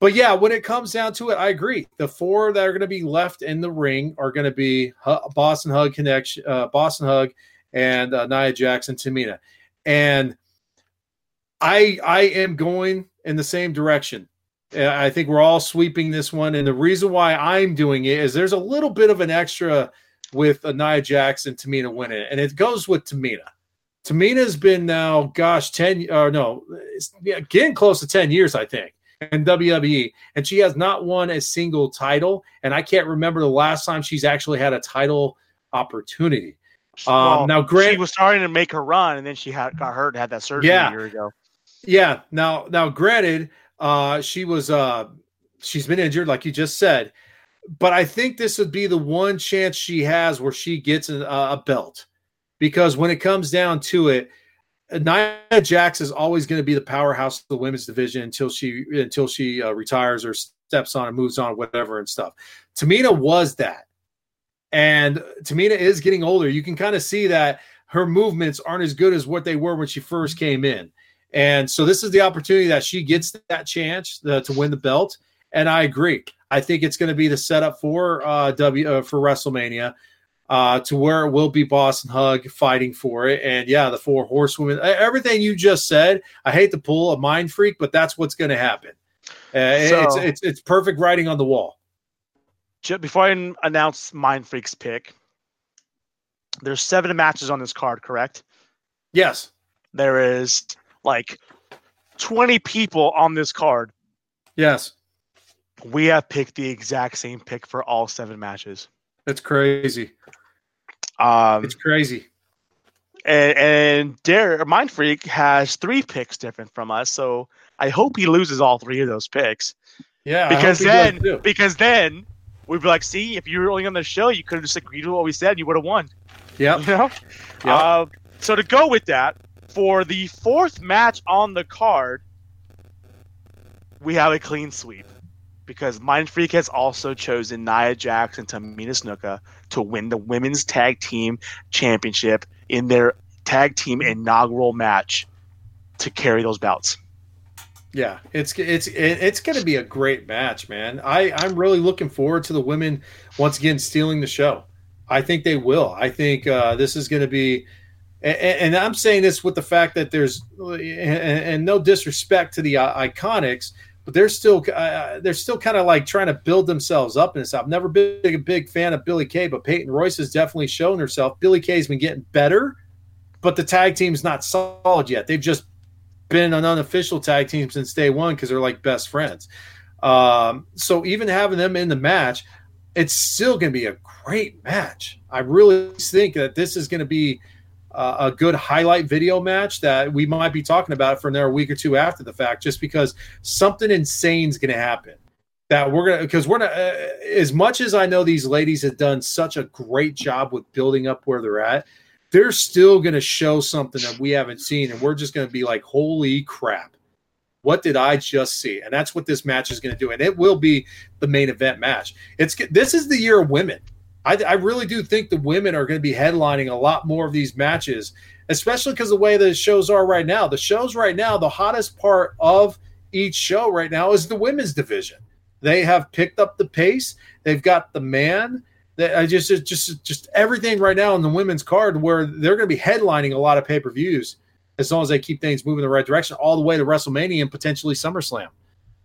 but yeah, when it comes down to it, I agree. The four that are going to be left in the ring are going to be Boss 'n' Hug connection, uh, Boss 'n' Hug, and uh, Nia Jackson, Tamina, and I I am going in the same direction. Uh, I think we're all sweeping this one, and the reason why I'm doing it is there's a little bit of an extra with uh, Nia Jackson, Tamina winning it, and it goes with Tamina. Tamina's been now, gosh, ten or no, getting close to ten years, I think, in WWE, and she has not won a single title, and I can't remember the last time she's actually had a title opportunity. Um, well, now, Grant she was starting to make her run, and then she had got hurt, had that surgery yeah, a year ago. Yeah. Now, now, granted, uh, she was uh, she's been injured, like you just said, but I think this would be the one chance she has where she gets a, a belt, because when it comes down to it, Nia Jax is always going to be the powerhouse of the women's division until she until she uh, retires or steps on and moves on, whatever and stuff. Tamina was that, and Tamina is getting older. You can kind of see that her movements aren't as good as what they were when she first came in. And so this is the opportunity that she gets that chance to win the belt. And I agree. I think it's going to be the setup for uh, W uh, for WrestleMania uh, to where it will be Boss 'n' Hug fighting for it. And yeah, the four horsewomen, everything you just said. I hate to pull a mind freak, but that's what's going to happen. Uh, so, it's, it's it's perfect writing on the wall. Before I announce Mind Freak's pick, there's seven matches on this card, correct? Yes. There is like 20 people on this card. Yes. We have picked the exact same pick for all seven matches. That's crazy. Um, it's crazy. And, and Dare Mind Freak has three picks different from us, so I hope he loses all three of those picks. Yeah, because then because then we'd be like, see, if you were only on the show, you could have just agreed to what we said, and you would have won. Yeah, you know. Yep. Uh, so to go with that, for the fourth match on the card, we have a clean sweep because Mind Freak has also chosen Nia Jax and Tamina Snuka to win the women's tag team championship in their tag team inaugural match to carry those belts. Yeah, it's it's it's going to be a great match, man. I I'm really looking forward to the women once again stealing the show. I think they will. I think uh, this is going to be and, and, I'm saying this with the fact that there's and, and no disrespect to the uh, IIconics, but they're still uh, they're still kind of like trying to build themselves up in this. I've never been a big fan of Billie Kay, but Peyton Royce has definitely shown herself. Billie Kay's been getting better, but the tag team's not solid yet. They've just been an unofficial tag team since day one because they're like best friends. Um, so even having them in the match, it's still going to be a great match. I really think that this is going to be uh, a good highlight video match that we might be talking about for another week or two after the fact, just because something insane is going to happen. That we're gonna because we're not uh, as much as I know these ladies have done such a great job with building up where they're at. They're still going to show something that we haven't seen, and we're just going to be like, "Holy crap!" What did I just see? And that's what this match is going to do, and it will be the main event match. It's this is the year of women. I, I really do think the women are going to be headlining a lot more of these matches, especially because the way the shows are right now. The shows right now, the hottest part of each show right now is the women's division. They have picked up the pace. They've got the man. That I just just just everything right now in the women's card where they're going to be headlining a lot of pay per views as long as they keep things moving in the right direction, all the way to WrestleMania and potentially SummerSlam.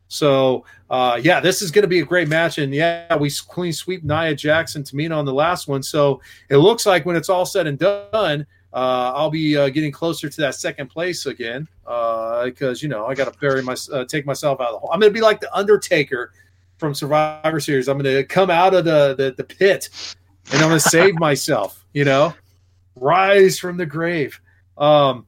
So uh, yeah, this is going to be a great match, and yeah, we clean sweep Nia Jax and Tamina on the last one. So it looks like when it's all said and done, uh, I'll be uh, getting closer to that second place again because uh, you know I got to bury my uh, take myself out of the hole. I'm going to be like the Undertaker from Survivor Series. I'm going to come out of the, the the pit and I'm going to save myself. You know, rise from the grave. Um,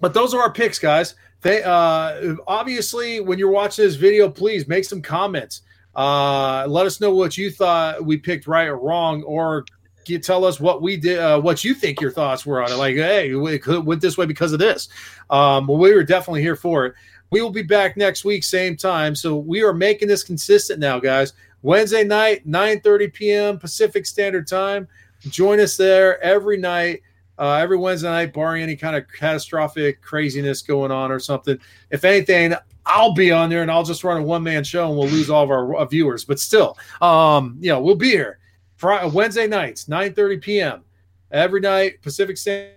but those are our picks, guys. They uh, obviously, when you're watching this video, please make some comments. Uh, let us know what you thought we picked right or wrong, or get, tell us what we did, uh, what you think your thoughts were on it. Like, hey, we went this way because of this. Um, well, we were definitely here for it. We will be back next week, same time. So we are making this consistent now, guys. Wednesday night, 9 30 p.m. Pacific Standard Time. Join us there every night uh, every Wednesday night, barring any kind of catastrophic craziness going on or something. If anything, I'll be on there and I'll just run a one man show and we'll lose all of our uh, viewers. But still, um, you know, we'll be here Friday, Wednesday nights, 9 30 p.m. every night Pacific Standard.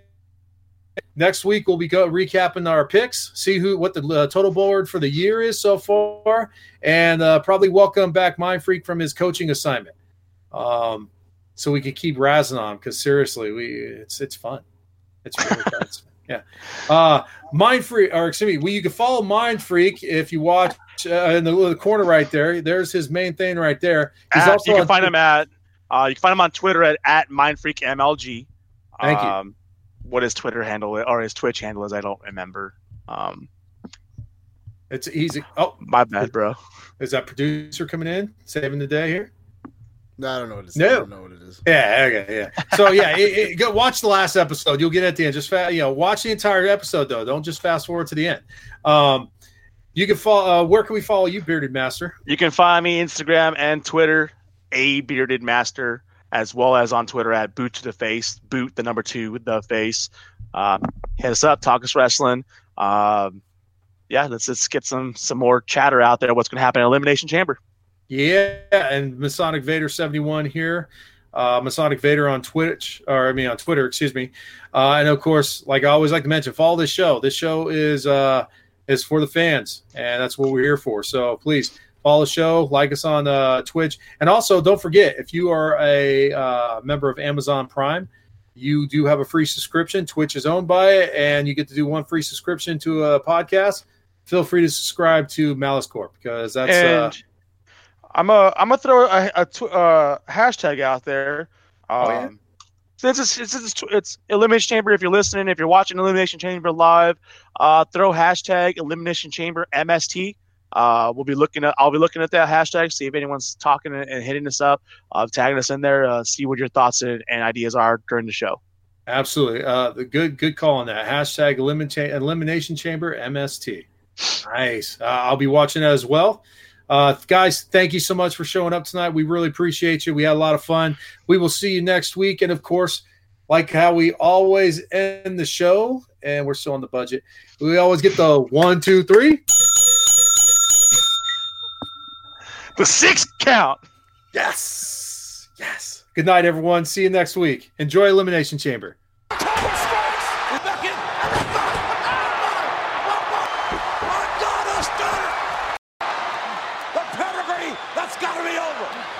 Next week we'll be go recapping our picks, see who what the uh, total board for the year is so far, and uh, probably welcome back Mind Freak from his coaching assignment, um, so we can keep razzing on because seriously, we it's it's fun, it's really fun. Yeah, uh, Mind Freak, or excuse me, well, you can follow Mind Freak if you watch uh, in the little corner right there. There's his main thing right there. He's At- also you can find Twitter. him at uh, you can find him on Twitter at, at Mind Freak MLG. Thank you. um, What his Twitter handle or his Twitch handle is, I don't remember. Um, It's easy. Oh, my bad, bro. is that producer coming in saving the day here? No, I don't know what it is. No. I don't know what it is. Yeah, okay, yeah. So yeah, it, it, go watch the last episode. You'll get it at the end. Just fa- you know, watch the entire episode though. Don't just fast forward to the end. Um, you can follow. Uh, where can we follow you, Bearded Master? You can find me Instagram and Twitter, a bearded master, as well as on Twitter at boot to the face, boot the number two the face. Um, hit us up, talk us wrestling. Um, yeah, let's let's get some some more chatter out there. What's going to happen in Elimination Chamber? Yeah, and Masonic Vader seventy one here. Uh, Masonic Vader on Twitch, or I mean on Twitter, excuse me. Uh, and of course, like I always like to mention, follow this show. This show is uh, is for the fans, and that's what we're here for. So please follow the show, like us on uh, Twitch, and also don't forget if you are a uh, member of Amazon Prime, you do have a free subscription. Twitch is owned by it, and you get to do one free subscription to a podcast. Feel free to subscribe to Malice Corp because that's uh, I'm a I'm gonna throw a, a tw- uh, hashtag out there. Um, Oh, yeah? Since it's, it's, it's, it's Elimination Chamber, if you're listening, if you're watching Elimination Chamber live, uh, throw hashtag Elimination Chamber MST. Uh, we'll be looking at I'll be looking at that hashtag, see if anyone's talking and, hitting us up, uh, tagging us in there, uh, see what your thoughts and, and ideas are during the show. Absolutely. Uh, the good good call on that. Hashtag elimination elimination chamber MST. Nice. Uh, I'll be watching that as well. Uh, guys, thank you so much for showing up tonight. We really appreciate you. We had a lot of fun. We will see you next week. And of course, like how we always end the show, and we're still on the budget, we always get the one, two, three. The six count. Yes. Yes. Good night, everyone. See you next week. Enjoy Elimination Chamber.